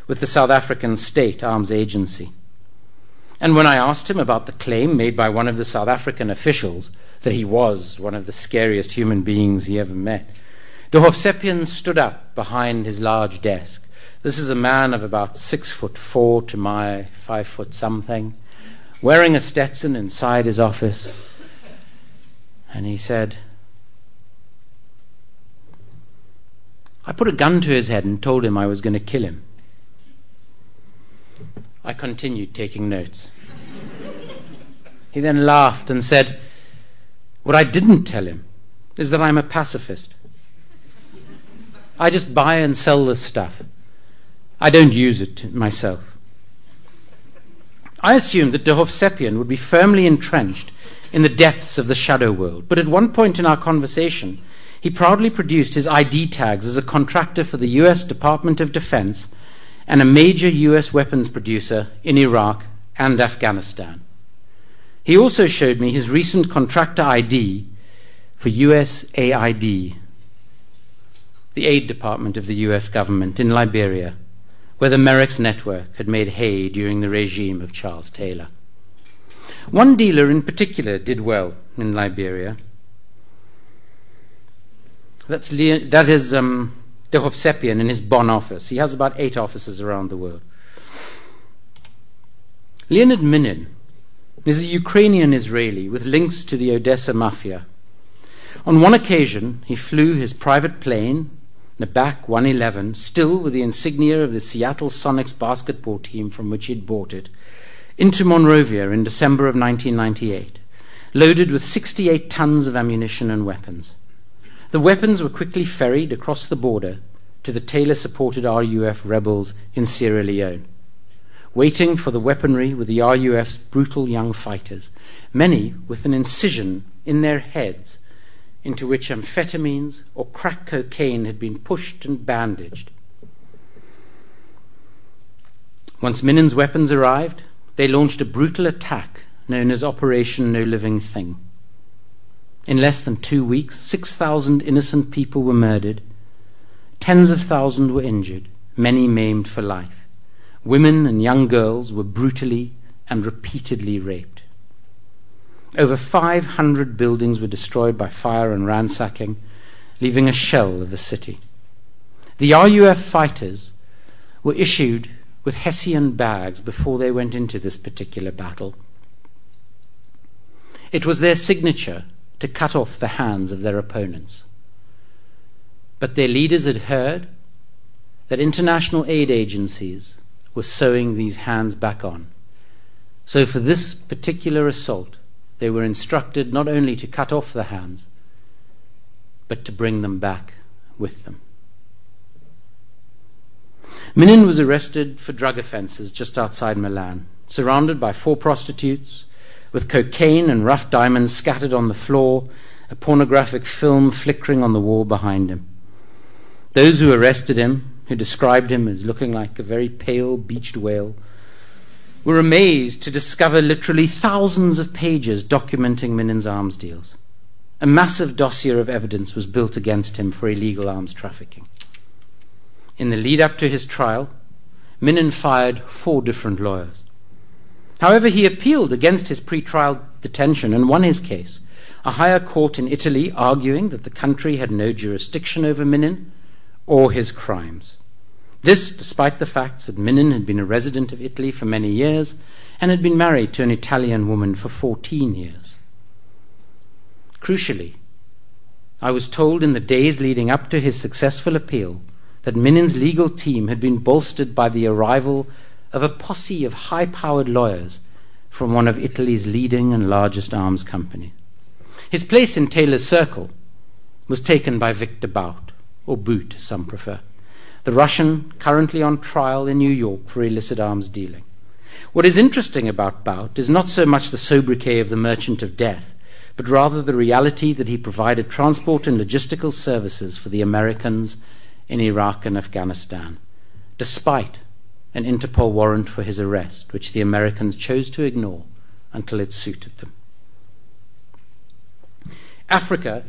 S2: with the South African State Arms Agency. And when I asked him about the claim made by one of the South African officials that he was one of the scariest human beings he ever met, de Hovsepian stood up behind his large desk. This is a man of about six foot four to my five foot something, wearing a Stetson inside his office. And he said, I put a gun to his head and told him I was going to kill him. I continued taking notes. he then laughed and said, What I didn't tell him is that I'm a pacifist. I just buy and sell this stuff. I don't use it myself. I assumed that de Hovsepian would be firmly entrenched in the depths of the shadow world, but at one point in our conversation, he proudly produced his ID tags as a contractor for the US Department of Defense and a major US weapons producer in Iraq and Afghanistan. He also showed me his recent contractor ID for USAID, the aid department of the US government in Liberia, where the Merex network had made hay during the regime of Charles Taylor. One dealer in particular did well in Liberia. That's Le- that is um, de in his Bonn office. He has about eight offices around the world. Leonid Minin is a Ukrainian Israeli with links to the Odessa mafia. On one occasion, he flew his private plane, a BAC 111, still with the insignia of the Seattle Sonics basketball team from which he'd bought it, into Monrovia in December of 1998, loaded with 68 tons of ammunition and weapons. The weapons were quickly ferried across the border to the Taylor supported RUF rebels in Sierra Leone. Waiting for the weaponry with the RUF's brutal young fighters, many with an incision in their heads into which amphetamines or crack cocaine had been pushed and bandaged. Once Minin's weapons arrived, they launched a brutal attack known as Operation No Living Thing. In less than two weeks, 6,000 innocent people were murdered, tens of thousands were injured, many maimed for life. Women and young girls were brutally and repeatedly raped. Over 500 buildings were destroyed by fire and ransacking, leaving a shell of a city. The RUF fighters were issued with Hessian bags before they went into this particular battle. It was their signature to cut off the hands of their opponents. But their leaders had heard that international aid agencies were sewing these hands back on. So, for this particular assault, they were instructed not only to cut off the hands, but to bring them back with them. Minin was arrested for drug offences just outside Milan, surrounded by four prostitutes, with cocaine and rough diamonds scattered on the floor, a pornographic film flickering on the wall behind him. Those who arrested him, who described him as looking like a very pale beached whale, were amazed to discover literally thousands of pages documenting Minin's arms deals. A massive dossier of evidence was built against him for illegal arms trafficking. In the lead up to his trial, Minin fired four different lawyers. However, he appealed against his pre-trial detention and won his case. A higher court in Italy arguing that the country had no jurisdiction over Minin or his crimes. This, despite the facts that Minin had been a resident of Italy for many years and had been married to an Italian woman for 14 years. Crucially, I was told in the days leading up to his successful appeal that Minin's legal team had been bolstered by the arrival of a posse of high powered lawyers from one of Italy's leading and largest arms companies. His place in Taylor's circle was taken by Victor Bout, or Boot as some prefer, the Russian currently on trial in New York for illicit arms dealing. What is interesting about Bout is not so much the sobriquet of the merchant of death, but rather the reality that he provided transport and logistical services for the Americans in Iraq and Afghanistan, despite an Interpol warrant for his arrest, which the Americans chose to ignore until it suited them. Africa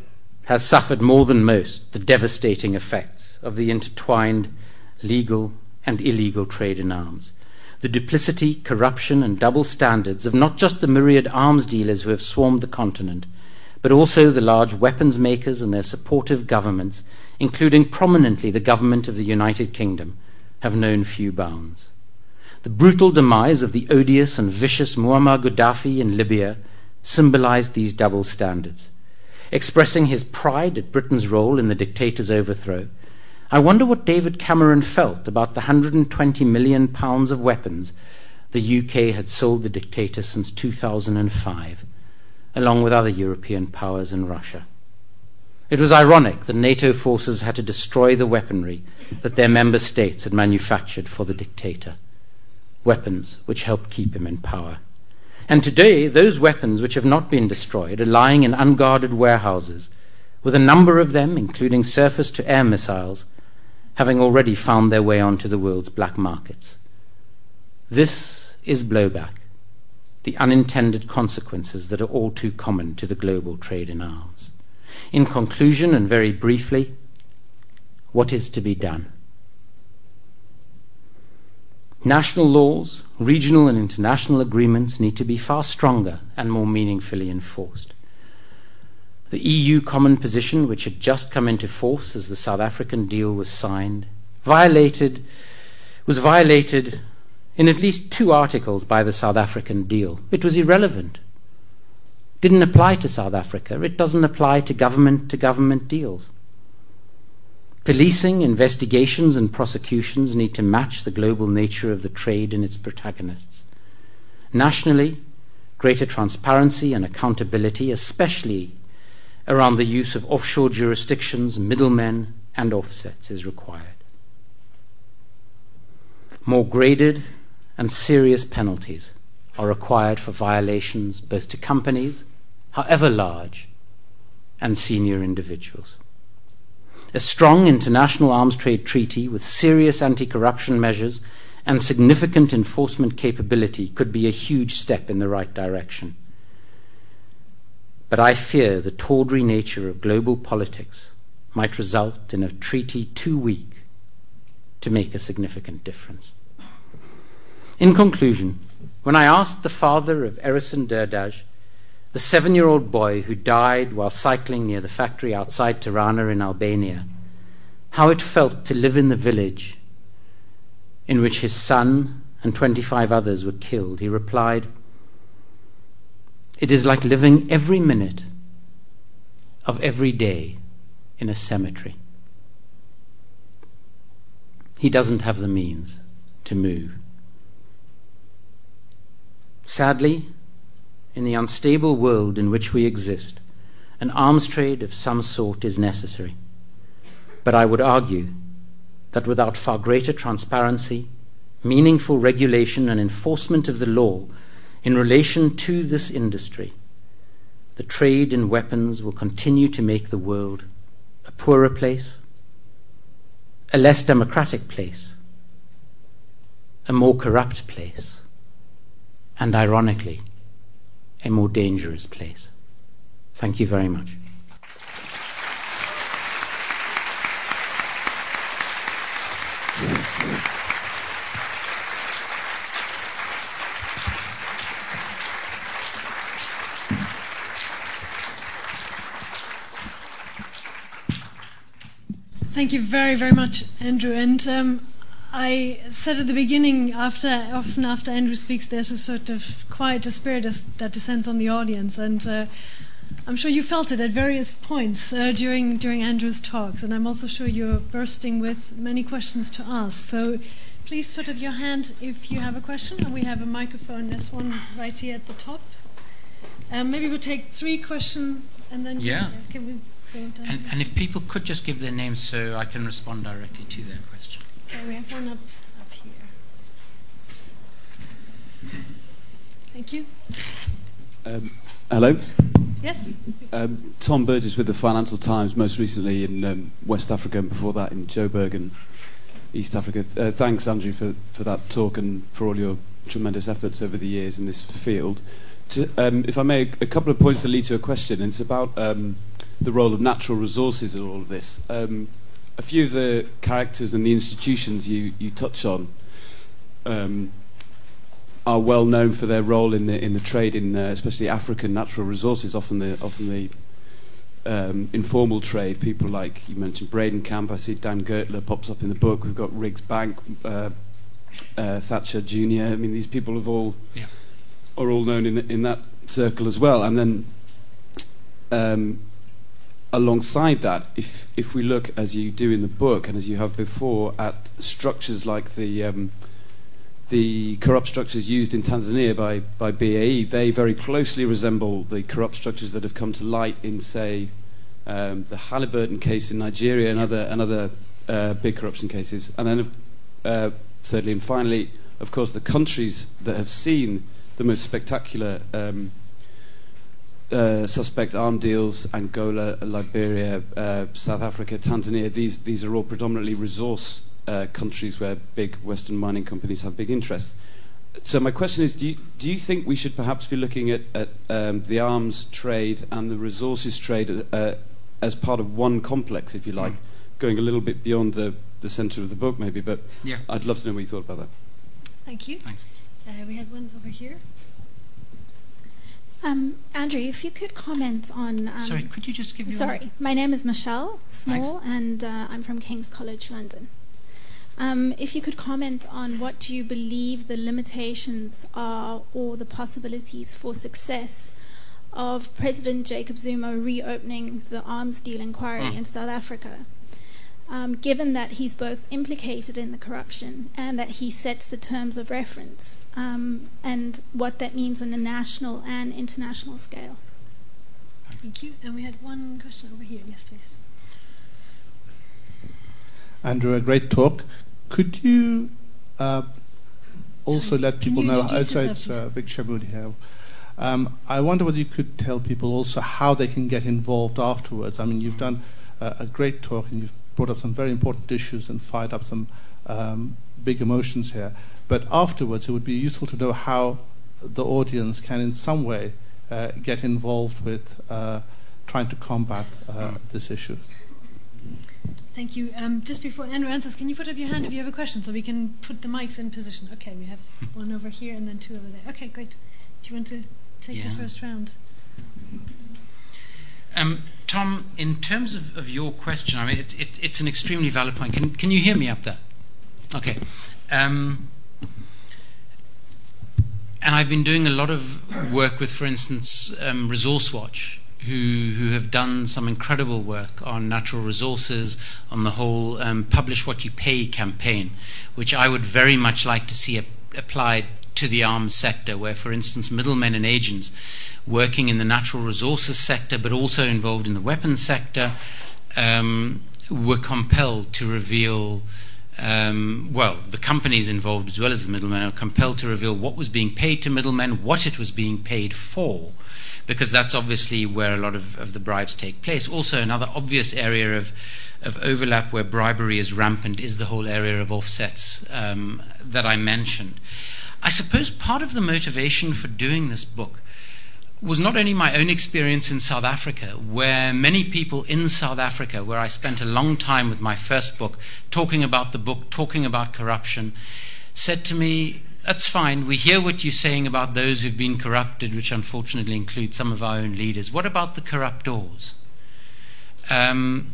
S2: has suffered more than most the devastating effects of the intertwined legal and illegal trade in arms. The duplicity, corruption, and double standards of not just the myriad arms dealers who have swarmed the continent, but also the large weapons makers and their supportive governments, including prominently the government of the United Kingdom, have known few bounds. The brutal demise of the odious and vicious Muammar Gaddafi in Libya symbolized these double standards. Expressing his pride at Britain's role in the dictator's overthrow, I wonder what David Cameron felt about the 120 million pounds of weapons the UK had sold the dictator since 2005, along with other European powers and Russia. It was ironic that NATO forces had to destroy the weaponry that their member states had manufactured for the dictator, weapons which helped keep him in power. And today, those weapons which have not been destroyed are lying in unguarded warehouses, with a number of them, including surface to air missiles, having already found their way onto the world's black markets. This is blowback, the unintended consequences that are all too common to the global trade in arms. In conclusion, and very briefly, what is to be done? National laws, regional and international agreements need to be far stronger and more meaningfully enforced. The EU common position, which had just come into force as the South African deal was signed, violated, was violated in at least two articles by the South African deal. It was irrelevant. Didn't apply to South Africa. It doesn't apply to government to government deals. Policing, investigations, and prosecutions need to match the global nature of the trade and its protagonists. Nationally, greater transparency and accountability, especially around the use of offshore jurisdictions, middlemen, and offsets, is required. More graded and serious penalties are required for violations both to companies, however large, and senior individuals. A strong international arms trade treaty with serious anti corruption measures and significant enforcement capability could be a huge step in the right direction. But I fear the tawdry nature of global politics might result in a treaty too weak to make a significant difference. In conclusion, when I asked the father of Erison Durdaj, the seven year old boy who died while cycling near the factory outside Tirana in Albania, how it felt to live in the village in which his son and 25 others were killed, he replied, it is like living every minute of every day in a cemetery. He doesn't have the means to move. Sadly, in the unstable world in which we exist, an arms trade of some sort is necessary. But I would argue that without far greater transparency, meaningful regulation, and enforcement of the law, in relation to this industry, the trade in weapons will continue to make the world a poorer place, a less democratic place, a more corrupt place, and ironically, a more dangerous place. Thank you very much.
S1: Thank you very, very much, Andrew. And um, I said at the beginning, after often after Andrew speaks, there's a sort of quiet spirit that descends on the audience, and uh, I'm sure you felt it at various points uh, during during Andrew's talks. And I'm also sure you're bursting with many questions to ask. So please put up your hand if you have a question, and we have a microphone. There's one right here at the top. Um, maybe we'll take three questions, and then
S2: yeah.
S1: Can we
S2: and, and, if people could just give their names so I can respond directly to their question.
S1: Okay, we have one up, up here. Thank you.
S3: Um, hello.
S1: Yes.
S3: Um, Tom Burgis with the Financial Times, most recently in um, West Africa, and before that in Joburg and East Africa. Uh, thanks, Andrew, for, for that talk and for all your tremendous efforts over the years in this field. To, um, if I may, a couple of points that lead to a question, and it's about um, the role of natural resources in all of this. Um, a few of the characters and the institutions you, you touch on um, are well known for their role in the in the trade in uh, especially African natural resources. Often the often the um, informal trade. People like you mentioned Bredenkamp. I see Dan Gertler pops up in the book. We've got Riggs Bank, uh, uh, Thatcher Junior. I mean, these people have all yeah. are all known in in that circle as well. And then um, alongside that, if if we look as you do in the book and as you have before at structures like the um, the corrupt structures used in Tanzania by by BAE, they very closely resemble the corrupt structures that have come to light in, say, um, the Halliburton case in Nigeria and other and other uh, big corruption cases. And then, uh, thirdly and finally, of course, the countries that have seen the most spectacular um, uh, suspect arm deals, Angola, Liberia, uh, South Africa, Tanzania, these, these are all predominantly resource uh, countries where big Western mining companies have big interests. So my question is, do you, do you think we should perhaps be looking at, at um, the arms trade and the resources trade uh, as part of one complex, if you like, mm. going a little bit beyond the, the centre of the book maybe, but yeah. I'd love to know what you thought about that.
S1: Thank you.
S2: Thanks.
S1: Uh, we had one over here.
S4: Um, Andrew, if you could comment on. Um,
S2: Sorry, could you just give your
S4: Sorry, my name is Michelle Small, and uh, I'm from King's College London. Um, if you could comment on what do you believe the limitations are or the possibilities for success of President Jacob Zuma reopening the arms deal inquiry
S2: Mm.
S4: in South Africa, um, given that he's both implicated in the corruption and that he sets the terms of reference, um, and what that means on a national and international scale.
S1: Thank you. And we had one question over here. Yes, please.
S5: Andrew, a great talk. Could you uh, also
S1: Sorry,
S5: let people know?
S1: introduce
S5: Also,
S1: yourself,
S5: it's uh, Vic Shamoudi here. Um, I wonder whether you could tell people also how they can get involved afterwards. I mean, you've done uh, a great talk and you've brought up some very important issues and fired up some um, big emotions here. But afterwards, it would be useful to know how the audience can, in some way, uh, get involved with uh, trying to combat uh, this issue.
S1: Thank you. Um, just before Andrew answers, can you put up your hand if you have a question so we can put the mics in position? Okay, we have one over here and then two over there. Okay, great. Do you want to take
S2: Yeah.
S1: the first round?
S2: Um, Tom, in terms of, of your question, I mean, it, it, it's an extremely valid point. Can, can you hear me up there? Okay. Um, and I've been doing a lot of work with, for instance, um, Resource Watch, who, who have done some incredible work on natural resources, on the whole um, Publish What You Pay campaign, which I would very much like to see ap- applied to the arms sector, where, for instance, middlemen and agents working in the natural resources sector, but also involved in the weapons sector, um, were compelled to reveal. Um, well, the companies involved as well as the middlemen are compelled to reveal what was being paid to middlemen, what it was being paid for, because that's obviously where a lot of, of the bribes take place. Also, another obvious area of, of overlap where bribery is rampant is the whole area of offsets um, that I mentioned. I suppose part of the motivation for doing this book was not only my own experience in South Africa, where many people in South Africa, where I spent a long time with my first book, talking about the book, talking about corruption, said to me, That's fine, we hear what you're saying about those who've been corrupted, which unfortunately includes some of our own leaders. What about the corruptors? Um,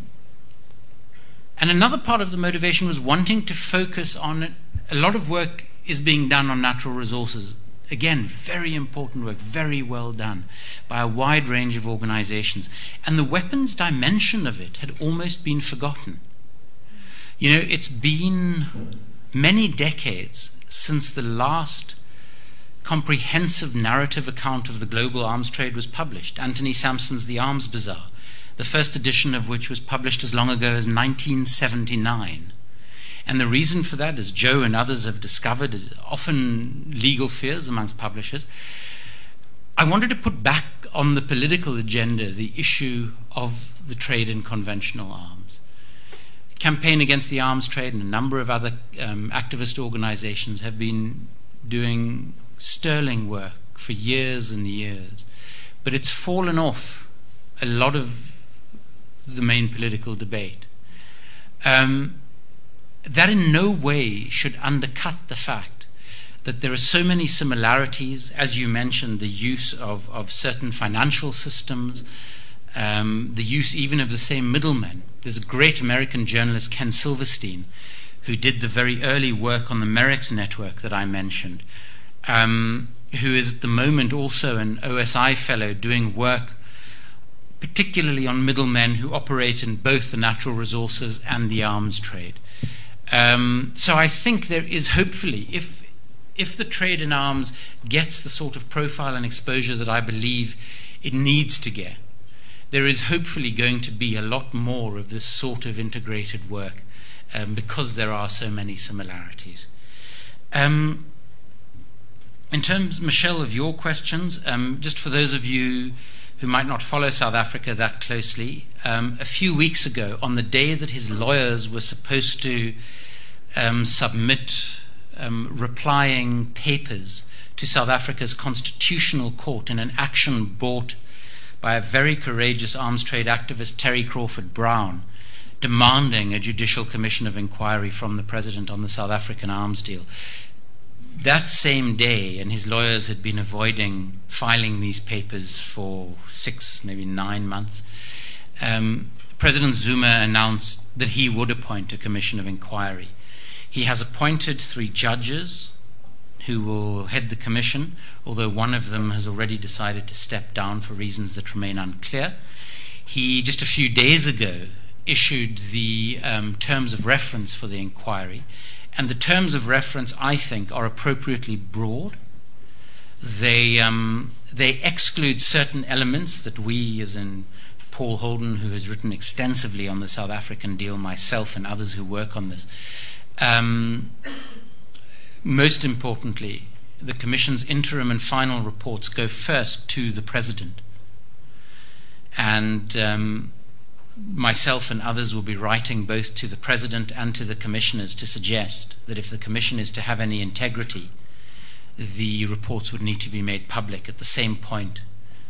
S2: and another part of the motivation was wanting to focus on a lot of work is being done on natural resources Again, very important work, very well done by a wide range of organizations. And the weapons dimension of it had almost been forgotten. You know, it's been many decades since the last comprehensive narrative account of the global arms trade was published. Anthony Sampson's The Arms Bazaar, the first edition of which was published as long ago as 1979. And the reason for that, as Joe and others have discovered, is often legal fears amongst publishers. I wanted to put back on the political agenda the issue of the trade in conventional arms. Campaign Against the Arms Trade and a number of other um, activist organizations have been doing sterling work for years and years. But it's fallen off a lot of the main political debate. Um, that in no way should undercut the fact that there are so many similarities, as you mentioned, the use of, of certain financial systems, um, the use even of the same middlemen. There's a great American journalist, Ken Silverstein, who did the very early work on the Merex network that I mentioned, um, who is at the moment also an OSI fellow doing work particularly on middlemen who operate in both the natural resources and the arms trade. Um, so I think there is hopefully, if if the trade in arms gets the sort of profile and exposure that I believe it needs to get, there is hopefully going to be a lot more of this sort of integrated work um, because there are so many similarities. Um, in terms, Michelle, of your questions, um, just for those of you who might not follow South Africa that closely, um, a few weeks ago, on the day that his lawyers were supposed to um, submit um, replying papers to South Africa's constitutional court in an action brought by a very courageous arms trade activist, Terry Crawford-Browne, demanding a judicial commission of inquiry from the president on the South African arms deal. That same day, and his lawyers had been avoiding filing these papers for six, maybe nine months, um, President Zuma announced that he would appoint a commission of inquiry. He has appointed three judges who will head the commission, although one of them has already decided to step down for reasons that remain unclear. He, just a few days ago, issued the um, terms of reference for the inquiry, and the terms of reference, I think, are appropriately broad. They, um, they exclude certain elements that we, as in Paul Holden, who has written extensively on the South African deal, myself, and others who work on this. Um, most importantly, the Commission's interim and final reports go first to the President. And um, myself and others will be writing both to the President and to the Commissioners to suggest that if the Commission is to have any integrity, the reports would need to be made public at the same point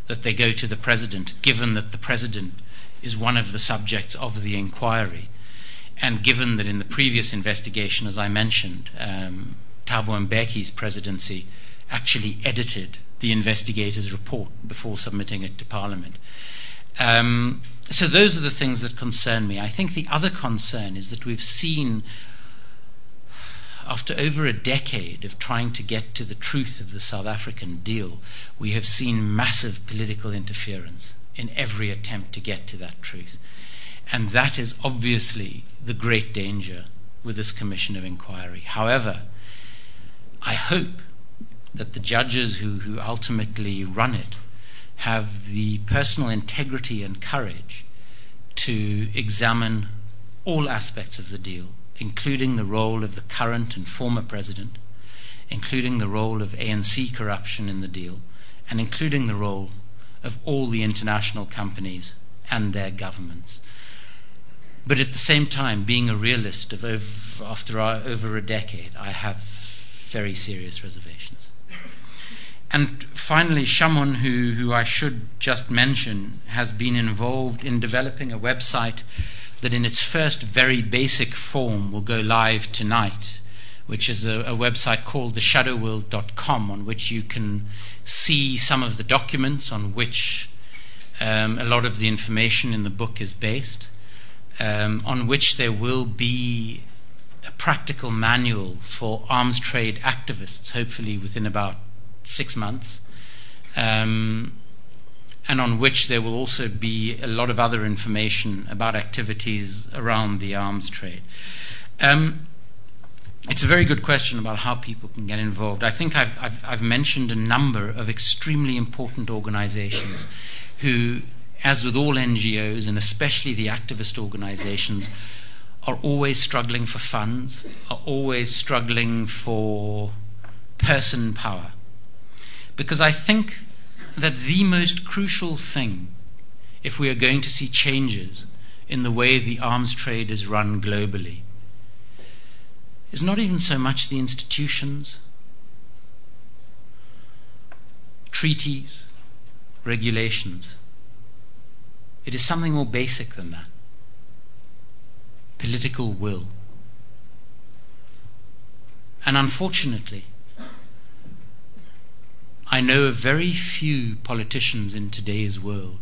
S2: that they go to the President, given that the President is one of the subjects of the inquiry. And given that in the previous investigation, as I mentioned, um, Thabo Mbeki's presidency actually edited the investigator's report before submitting it to Parliament. Um, so those are the things that concern me. I think the other concern is that we've seen, after over a decade of trying to get to the truth of the South African deal, we have seen massive political interference in every attempt to get to that truth. And that is obviously the great danger with this commission of inquiry. However, I hope that the judges who, who ultimately run it have the personal integrity and courage to examine all aspects of the deal, including the role of the current and former president, including the role of ANC corruption in the deal, and including the role of all the international companies and their governments. But at the same time, being a realist of over, after over a decade, I have very serious reservations. And finally, Shamon, who, who I should just mention, has been involved in developing a website that, in its first very basic form, will go live tonight, which is a, a website called theshadowworld.com, on which you can see some of the documents on which um, a lot of the information in the book is based, um, on which there will be a practical manual for arms trade activists, hopefully within about six months, um, and on which there will also be a lot of other information about activities around the arms trade. Um, it's a very good question about how people can get involved. I think I've, I've, I've mentioned a number of extremely important organizations who, as with all NGOs, and especially the activist organizations, are always struggling for funds, are always struggling for person power. Because I think that the most crucial thing, if we are going to see changes in the way the arms trade is run globally, is not even so much the institutions, treaties, regulations. It is something more basic than that political will. And unfortunately, I know of very few politicians in today's world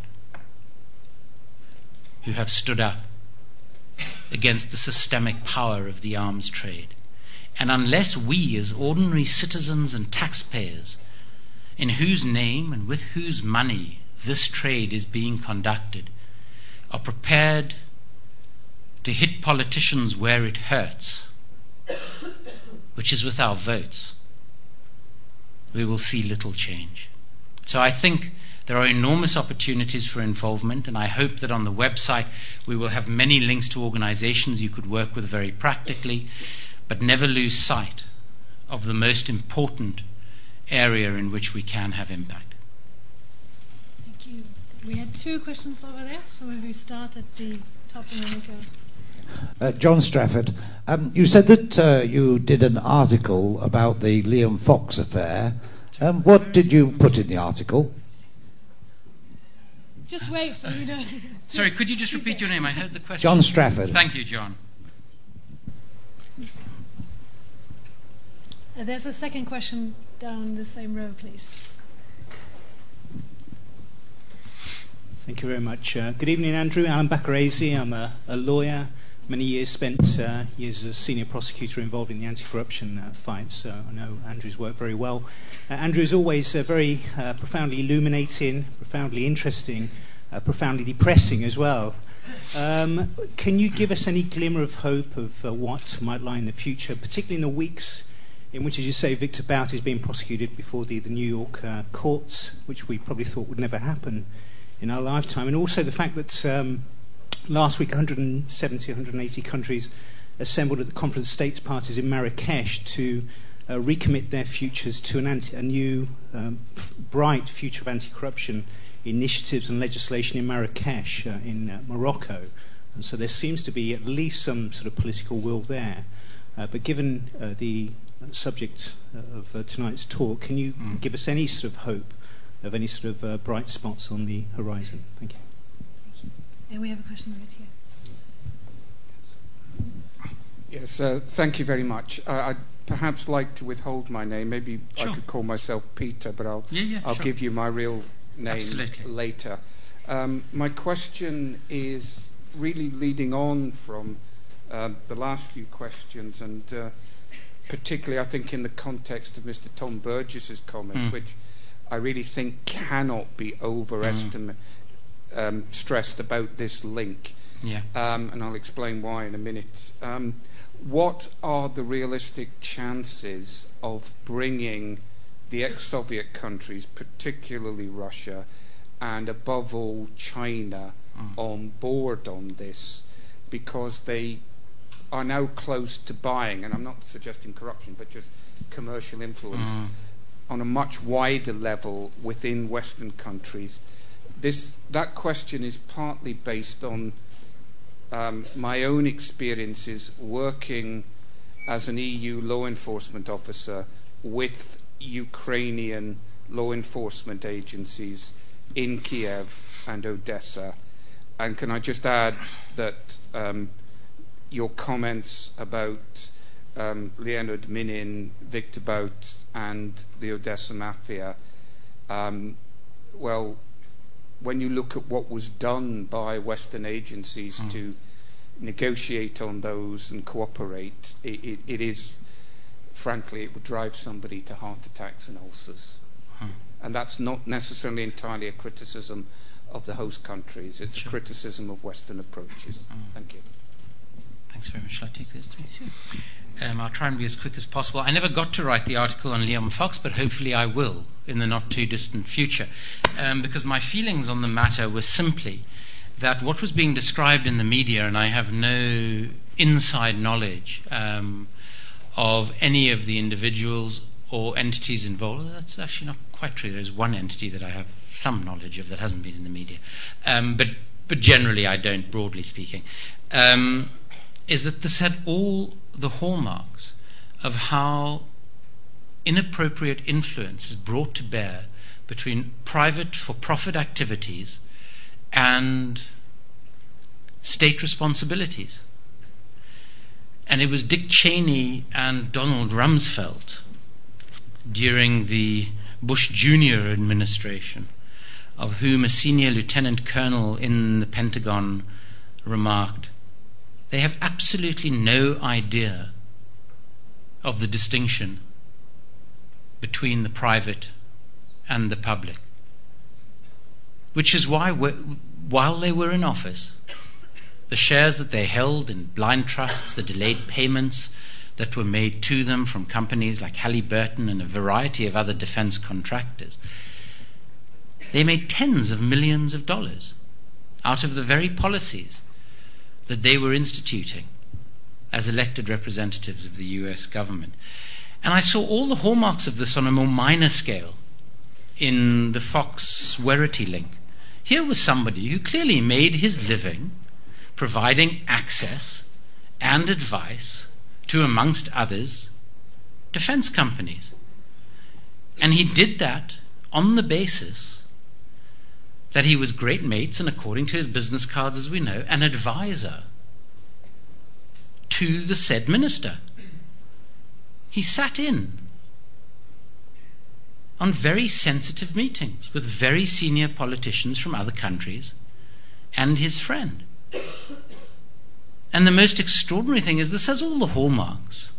S2: who have stood up against the systemic power of the arms trade. And unless we, as ordinary citizens and taxpayers, in whose name and with whose money this trade is being conducted, are prepared to hit politicians where it hurts, which is with our votes, we will see little change. So I think there are enormous opportunities for involvement, and I hope that on the website we will have many links to organizations you could work with very practically, but never lose sight of the most important area in which we can have impact.
S1: Thank you. We had two questions over there, so maybe we start at the top and then we go.
S6: Uh, John Strafford, um, you said that uh, you did an article about the Liam Fox affair. Um, what did you put in the article?
S1: Just wave so you know.
S2: Sorry, could you just repeat your name? I heard the question.
S6: John Strafford.
S2: Thank you, John.
S1: Uh, there's a second question down the same row, please.
S7: Thank you very much. Uh, good evening, Andrew. Alan Bacarese. I'm a, a lawyer. Many years spent uh, years as a senior prosecutor involved in the anti-corruption uh, fight, so I know Andrew's worked very well. Uh, Andrew is always uh, very uh, profoundly illuminating, profoundly interesting, profoundly depressing as well. Um, can you give us any glimmer of hope of what might lie in the future, particularly in the weeks in which, as you say, Victor Bout is being prosecuted before the, the New York courts, which we probably thought would never happen? in our lifetime. And also the fact that um, last week 170, 180 countries assembled at the Conference of States Parties in Marrakesh to uh, recommit their futures to an anti- a new, um, f- bright future of anti corruption initiatives and legislation in Marrakesh, uh, in uh, Morocco. And so there seems to be at least some sort of political will there. Uh, but given uh, the subject uh, of tonight's talk, can you mm. give us any sort of hope of any sort of uh, bright spots on the horizon. Thank you.
S1: And we have a question right here.
S8: Yes, uh, thank you very much. Uh, I'd perhaps like to withhold my name. Maybe sure. I could call myself Peter, but I'll
S2: yeah, yeah,
S8: I'll
S2: sure.
S8: give you my real name
S2: Absolutely.
S8: later. Um, my question is really leading on from uh, the last few questions, and uh, particularly, I think, in the context of Mr. Tom Burgis's comments, mm. which I really think cannot be overestimated, mm. Um, stressed about this link.
S2: Yeah.
S8: Um, and I'll explain why in a minute. Um, what are the realistic chances of bringing the ex Soviet countries, particularly Russia, and above all China, mm. on board on this? Because they are now close to buying, and I'm not suggesting corruption, but just commercial influence. Mm on a much wider level within Western countries. This, that question is partly based on um, my own experiences working as an EU law enforcement officer with Ukrainian law enforcement agencies in Kiev and Odessa. And can I just add that um, your comments about um, Leonid Minin, Victor Bout, and the Odessa Mafia. Um, well, when you look at what was done by Western agencies mm. to negotiate on those and cooperate, it, it, it is, frankly, it would drive somebody to heart attacks and ulcers. Mm. And that's not necessarily entirely a criticism of the host countries, it's sure. a criticism of Western approaches. Mm. Thank you.
S2: Thanks very much. Shall I take those three? Sure. Um, I'll try and be as quick as possible. I never got to write the article on Liam Fox, but hopefully I will in the not too distant future. Um, because my feelings on the matter were simply that what was being described in the media, and I have no inside knowledge um, of any of the individuals or entities involved. That's actually not quite true. There's one entity that I have some knowledge of that hasn't been in the media. Um, but, but generally, I don't, broadly speaking. Is that this had all the hallmarks of how inappropriate influence is brought to bear between private for profit activities and state responsibilities. And it was Dick Cheney and Donald Rumsfeld during the Bush Jr. administration, of whom a senior lieutenant colonel in the Pentagon remarked they have absolutely no idea of the distinction between the private and the public. Which is why, while they were in office, the shares that they held in blind trusts, the delayed payments that were made to them from companies like Halliburton and a variety of other defense contractors, they made tens of millions of dollars out of the very policies that they were instituting as elected representatives of the US government. And I saw all the hallmarks of this on a more minor scale in the Fox Werritty link. Here was somebody who clearly made his living providing access and advice to, amongst others, defense companies. And he did that on the basis that he was great mates and, according to his business cards, as we know, an advisor to the said minister. He sat in on very sensitive meetings with very senior politicians from other countries and his friend. And the most extraordinary thing is this has all the hallmarks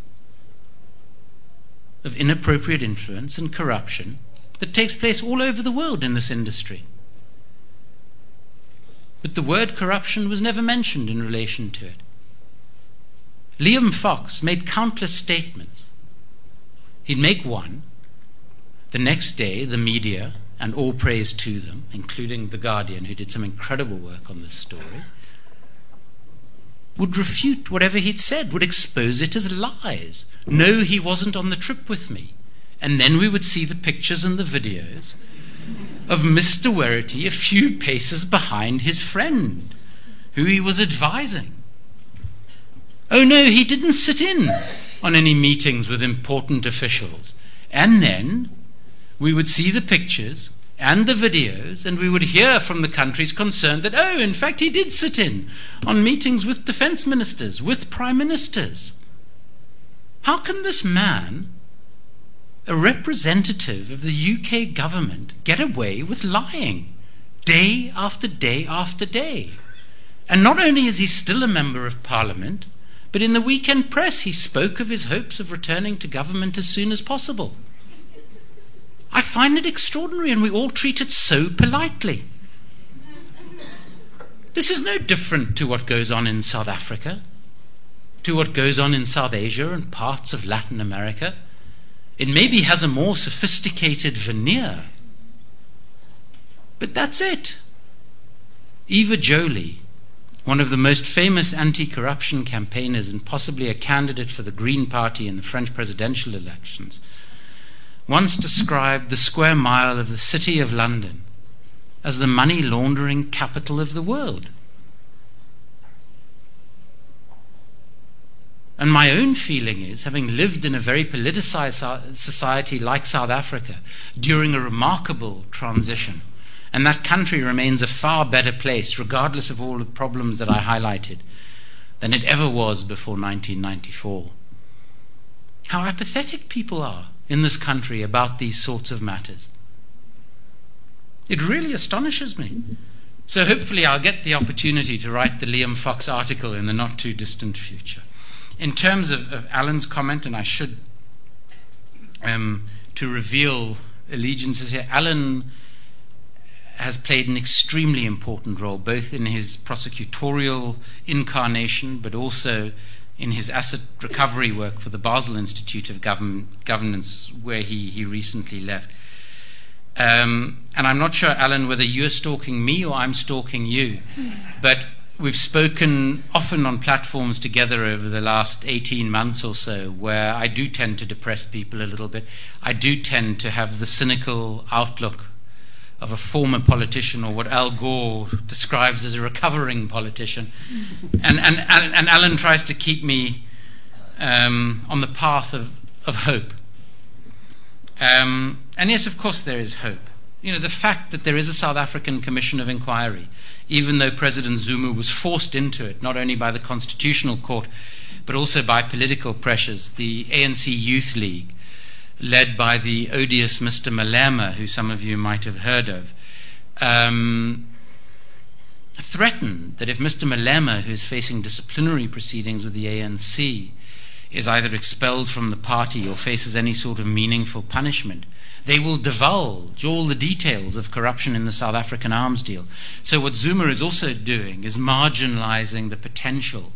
S2: of inappropriate influence and corruption that takes place all over the world in this industry. But the word corruption was never mentioned in relation to it. Liam Fox made countless statements. He'd make one. The next day, the media, and all praise to them, including The Guardian, who did some incredible work on this story, would refute whatever he'd said, would expose it as lies. No, he wasn't on the trip with me. And then we would see the pictures and the videos of Mr. Werritty a few paces behind his friend, who he was advising. Oh no, he didn't sit in on any meetings with important officials. And then we would see the pictures and the videos, and we would hear from the countries concerned that, oh, in fact, he did sit in on meetings with defense ministers, with prime ministers. How can this man, a representative of the UK government, get away with lying day after day after day? And not only is he still a member of parliament, but in the weekend press he spoke of his hopes of returning to government as soon as possible. I find it extraordinary, and we all treat it so politely. This is no different to what goes on in South Africa, to what goes on in South Asia and parts of Latin America. It maybe has a more sophisticated veneer, but that's it. Eva Joly, one of the most famous anti corruption campaigners and possibly a candidate for the Green Party in the French presidential elections, once described the square mile of the City of London as the money laundering capital of the world. And my own feeling is, having lived in a very politicized society like South Africa during a remarkable transition, and that country remains a far better place, regardless of all the problems that I highlighted, than it ever was before 1994. How apathetic people are in this country about these sorts of matters. It really astonishes me. So hopefully I'll get the opportunity to write the Liam Fox article in the not too distant future. In terms of, of Alan's comment, and I should, um, to reveal allegiances here, Alan has played an extremely important role, both in his prosecutorial incarnation, but also in his asset recovery work for the Basel Institute of Govern- Governance, where he, he recently left. Um, and I'm not sure, Alan, whether you're stalking me or I'm stalking you, but we've spoken often on platforms together over the last 18 months or so where I do tend to depress people a little bit. I do tend to have the cynical outlook of a former politician or what Al Gore describes as a recovering politician. And, and, and, Alan tries to keep me um, on the path of, of hope. Um, and yes, of course, there is hope. You know, the fact that there is a South African Commission of Inquiry, even though President Zuma was forced into it, not only by the Constitutional Court, but also by political pressures, the ANC Youth League, led by the odious Mr. Malema, who some of you might have heard of, um, threatened that if Mr. Malema, who is facing disciplinary proceedings with the ANC, is either expelled from the party or faces any sort of meaningful punishment, they will divulge all the details of corruption in the South African arms deal. So, what Zuma is also doing is marginalizing the potential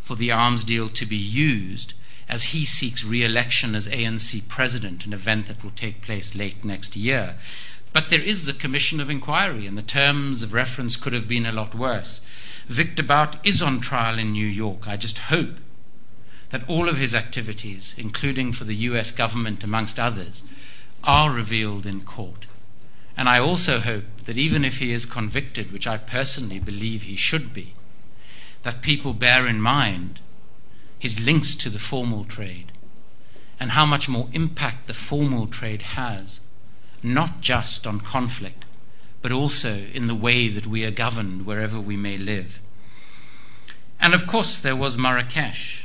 S2: for the arms deal to be used as he seeks re election as ANC president, an event that will take place late next year. But there is a commission of inquiry, and the terms of reference could have been a lot worse. Victor Bout is on trial in New York. I just hope that all of his activities, including for the US government, amongst others, are revealed in court. And I also hope that even if he is convicted, which I personally believe he should be, that people bear in mind his links to the formal trade, and how much more impact the formal trade has, not just on conflict, but also in the way that we are governed wherever we may live. And of course, there was Marrakesh.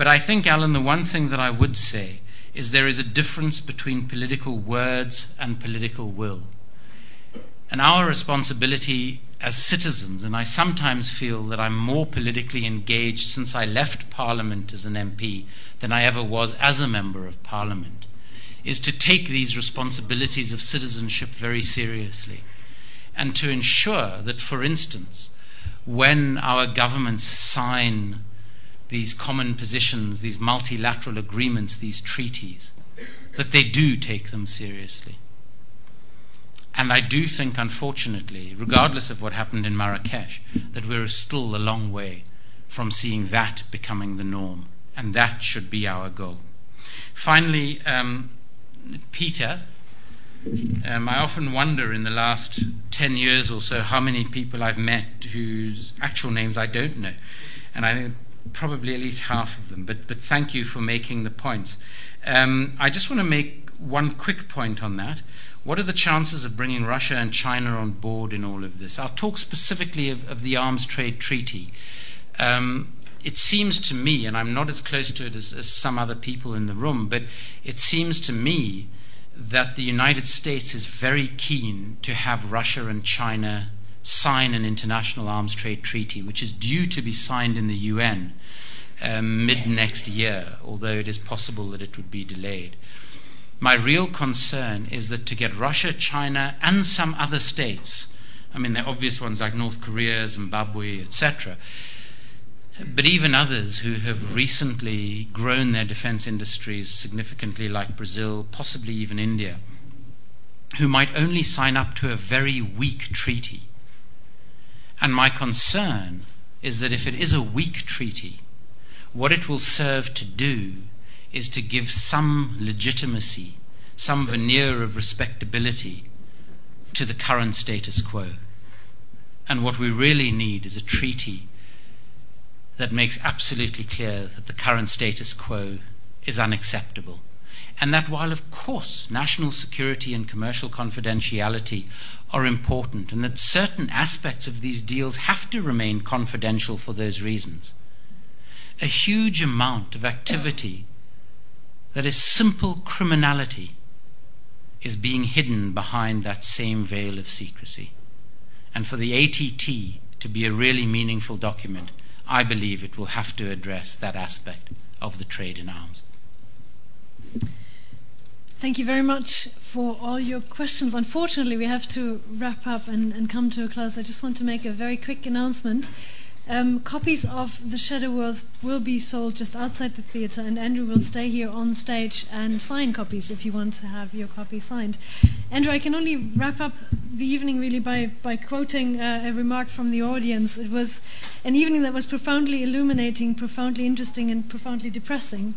S2: But I think, Alan, the one thing that I would say is there is a difference between political words and political will. And our responsibility as citizens, and I sometimes feel that I'm more politically engaged since I left Parliament as an MP than I ever was as a Member of Parliament, is to take these responsibilities of citizenship very seriously and to ensure that, for instance, when our governments sign these common positions, these multilateral agreements, these treaties, that they do take them seriously. And I do think, unfortunately, regardless of what happened in Marrakesh, that we're still a long way from seeing that becoming the norm. And that should be our goal. Finally, um, Peter, um, I often wonder in the last 10 years or so how many people I've met whose actual names I don't know. And I think probably at least half of them. But, but thank you for making the points. Um, I just want to make one quick point on that. What are the chances of bringing Russia and China on board in all of this? I'll talk specifically of, of the arms trade treaty. Um, it seems to me, and I'm not as close to it as, as some other people in the room, but it seems to me that the United States is very keen to have Russia and China sign an international arms trade treaty, which is due to be signed in the UN um, mid next year, although it is possible that it would be delayed. My real concern is that to get Russia, China, and some other states, I mean, the obvious ones like North Korea, Zimbabwe, etc., but even others who have recently grown their defense industries significantly, like Brazil, possibly even India, who might only sign up to a very weak treaty. And my concern is that if it is a weak treaty, what it will serve to do is to give some legitimacy, some veneer of respectability to the current status quo. And what we really need is a treaty that makes absolutely clear that the current status quo is unacceptable. And that while, of course, national security and commercial confidentiality are important, and that certain aspects of these deals have to remain confidential for those reasons, a huge amount of activity that is simple criminality is being hidden behind that same veil of secrecy. And for the ATT to be a really meaningful document, I believe it will have to address that aspect of the trade in arms.
S1: Thank you very much for all your questions. Unfortunately, we have to wrap up and, and come to a close. I just want to make a very quick announcement. Um, copies of The Shadow World will be sold just outside the theatre, and Andrew will stay here on stage and sign copies if you want to have your copy signed. Andrew, I can only wrap up the evening really by, by quoting uh, a remark from the audience. It was an evening that was profoundly illuminating, profoundly interesting, and profoundly depressing.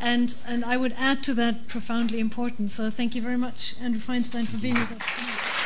S1: And, and I would add to that profoundly important. So thank you very much, Andrew Feinstein, for being with us.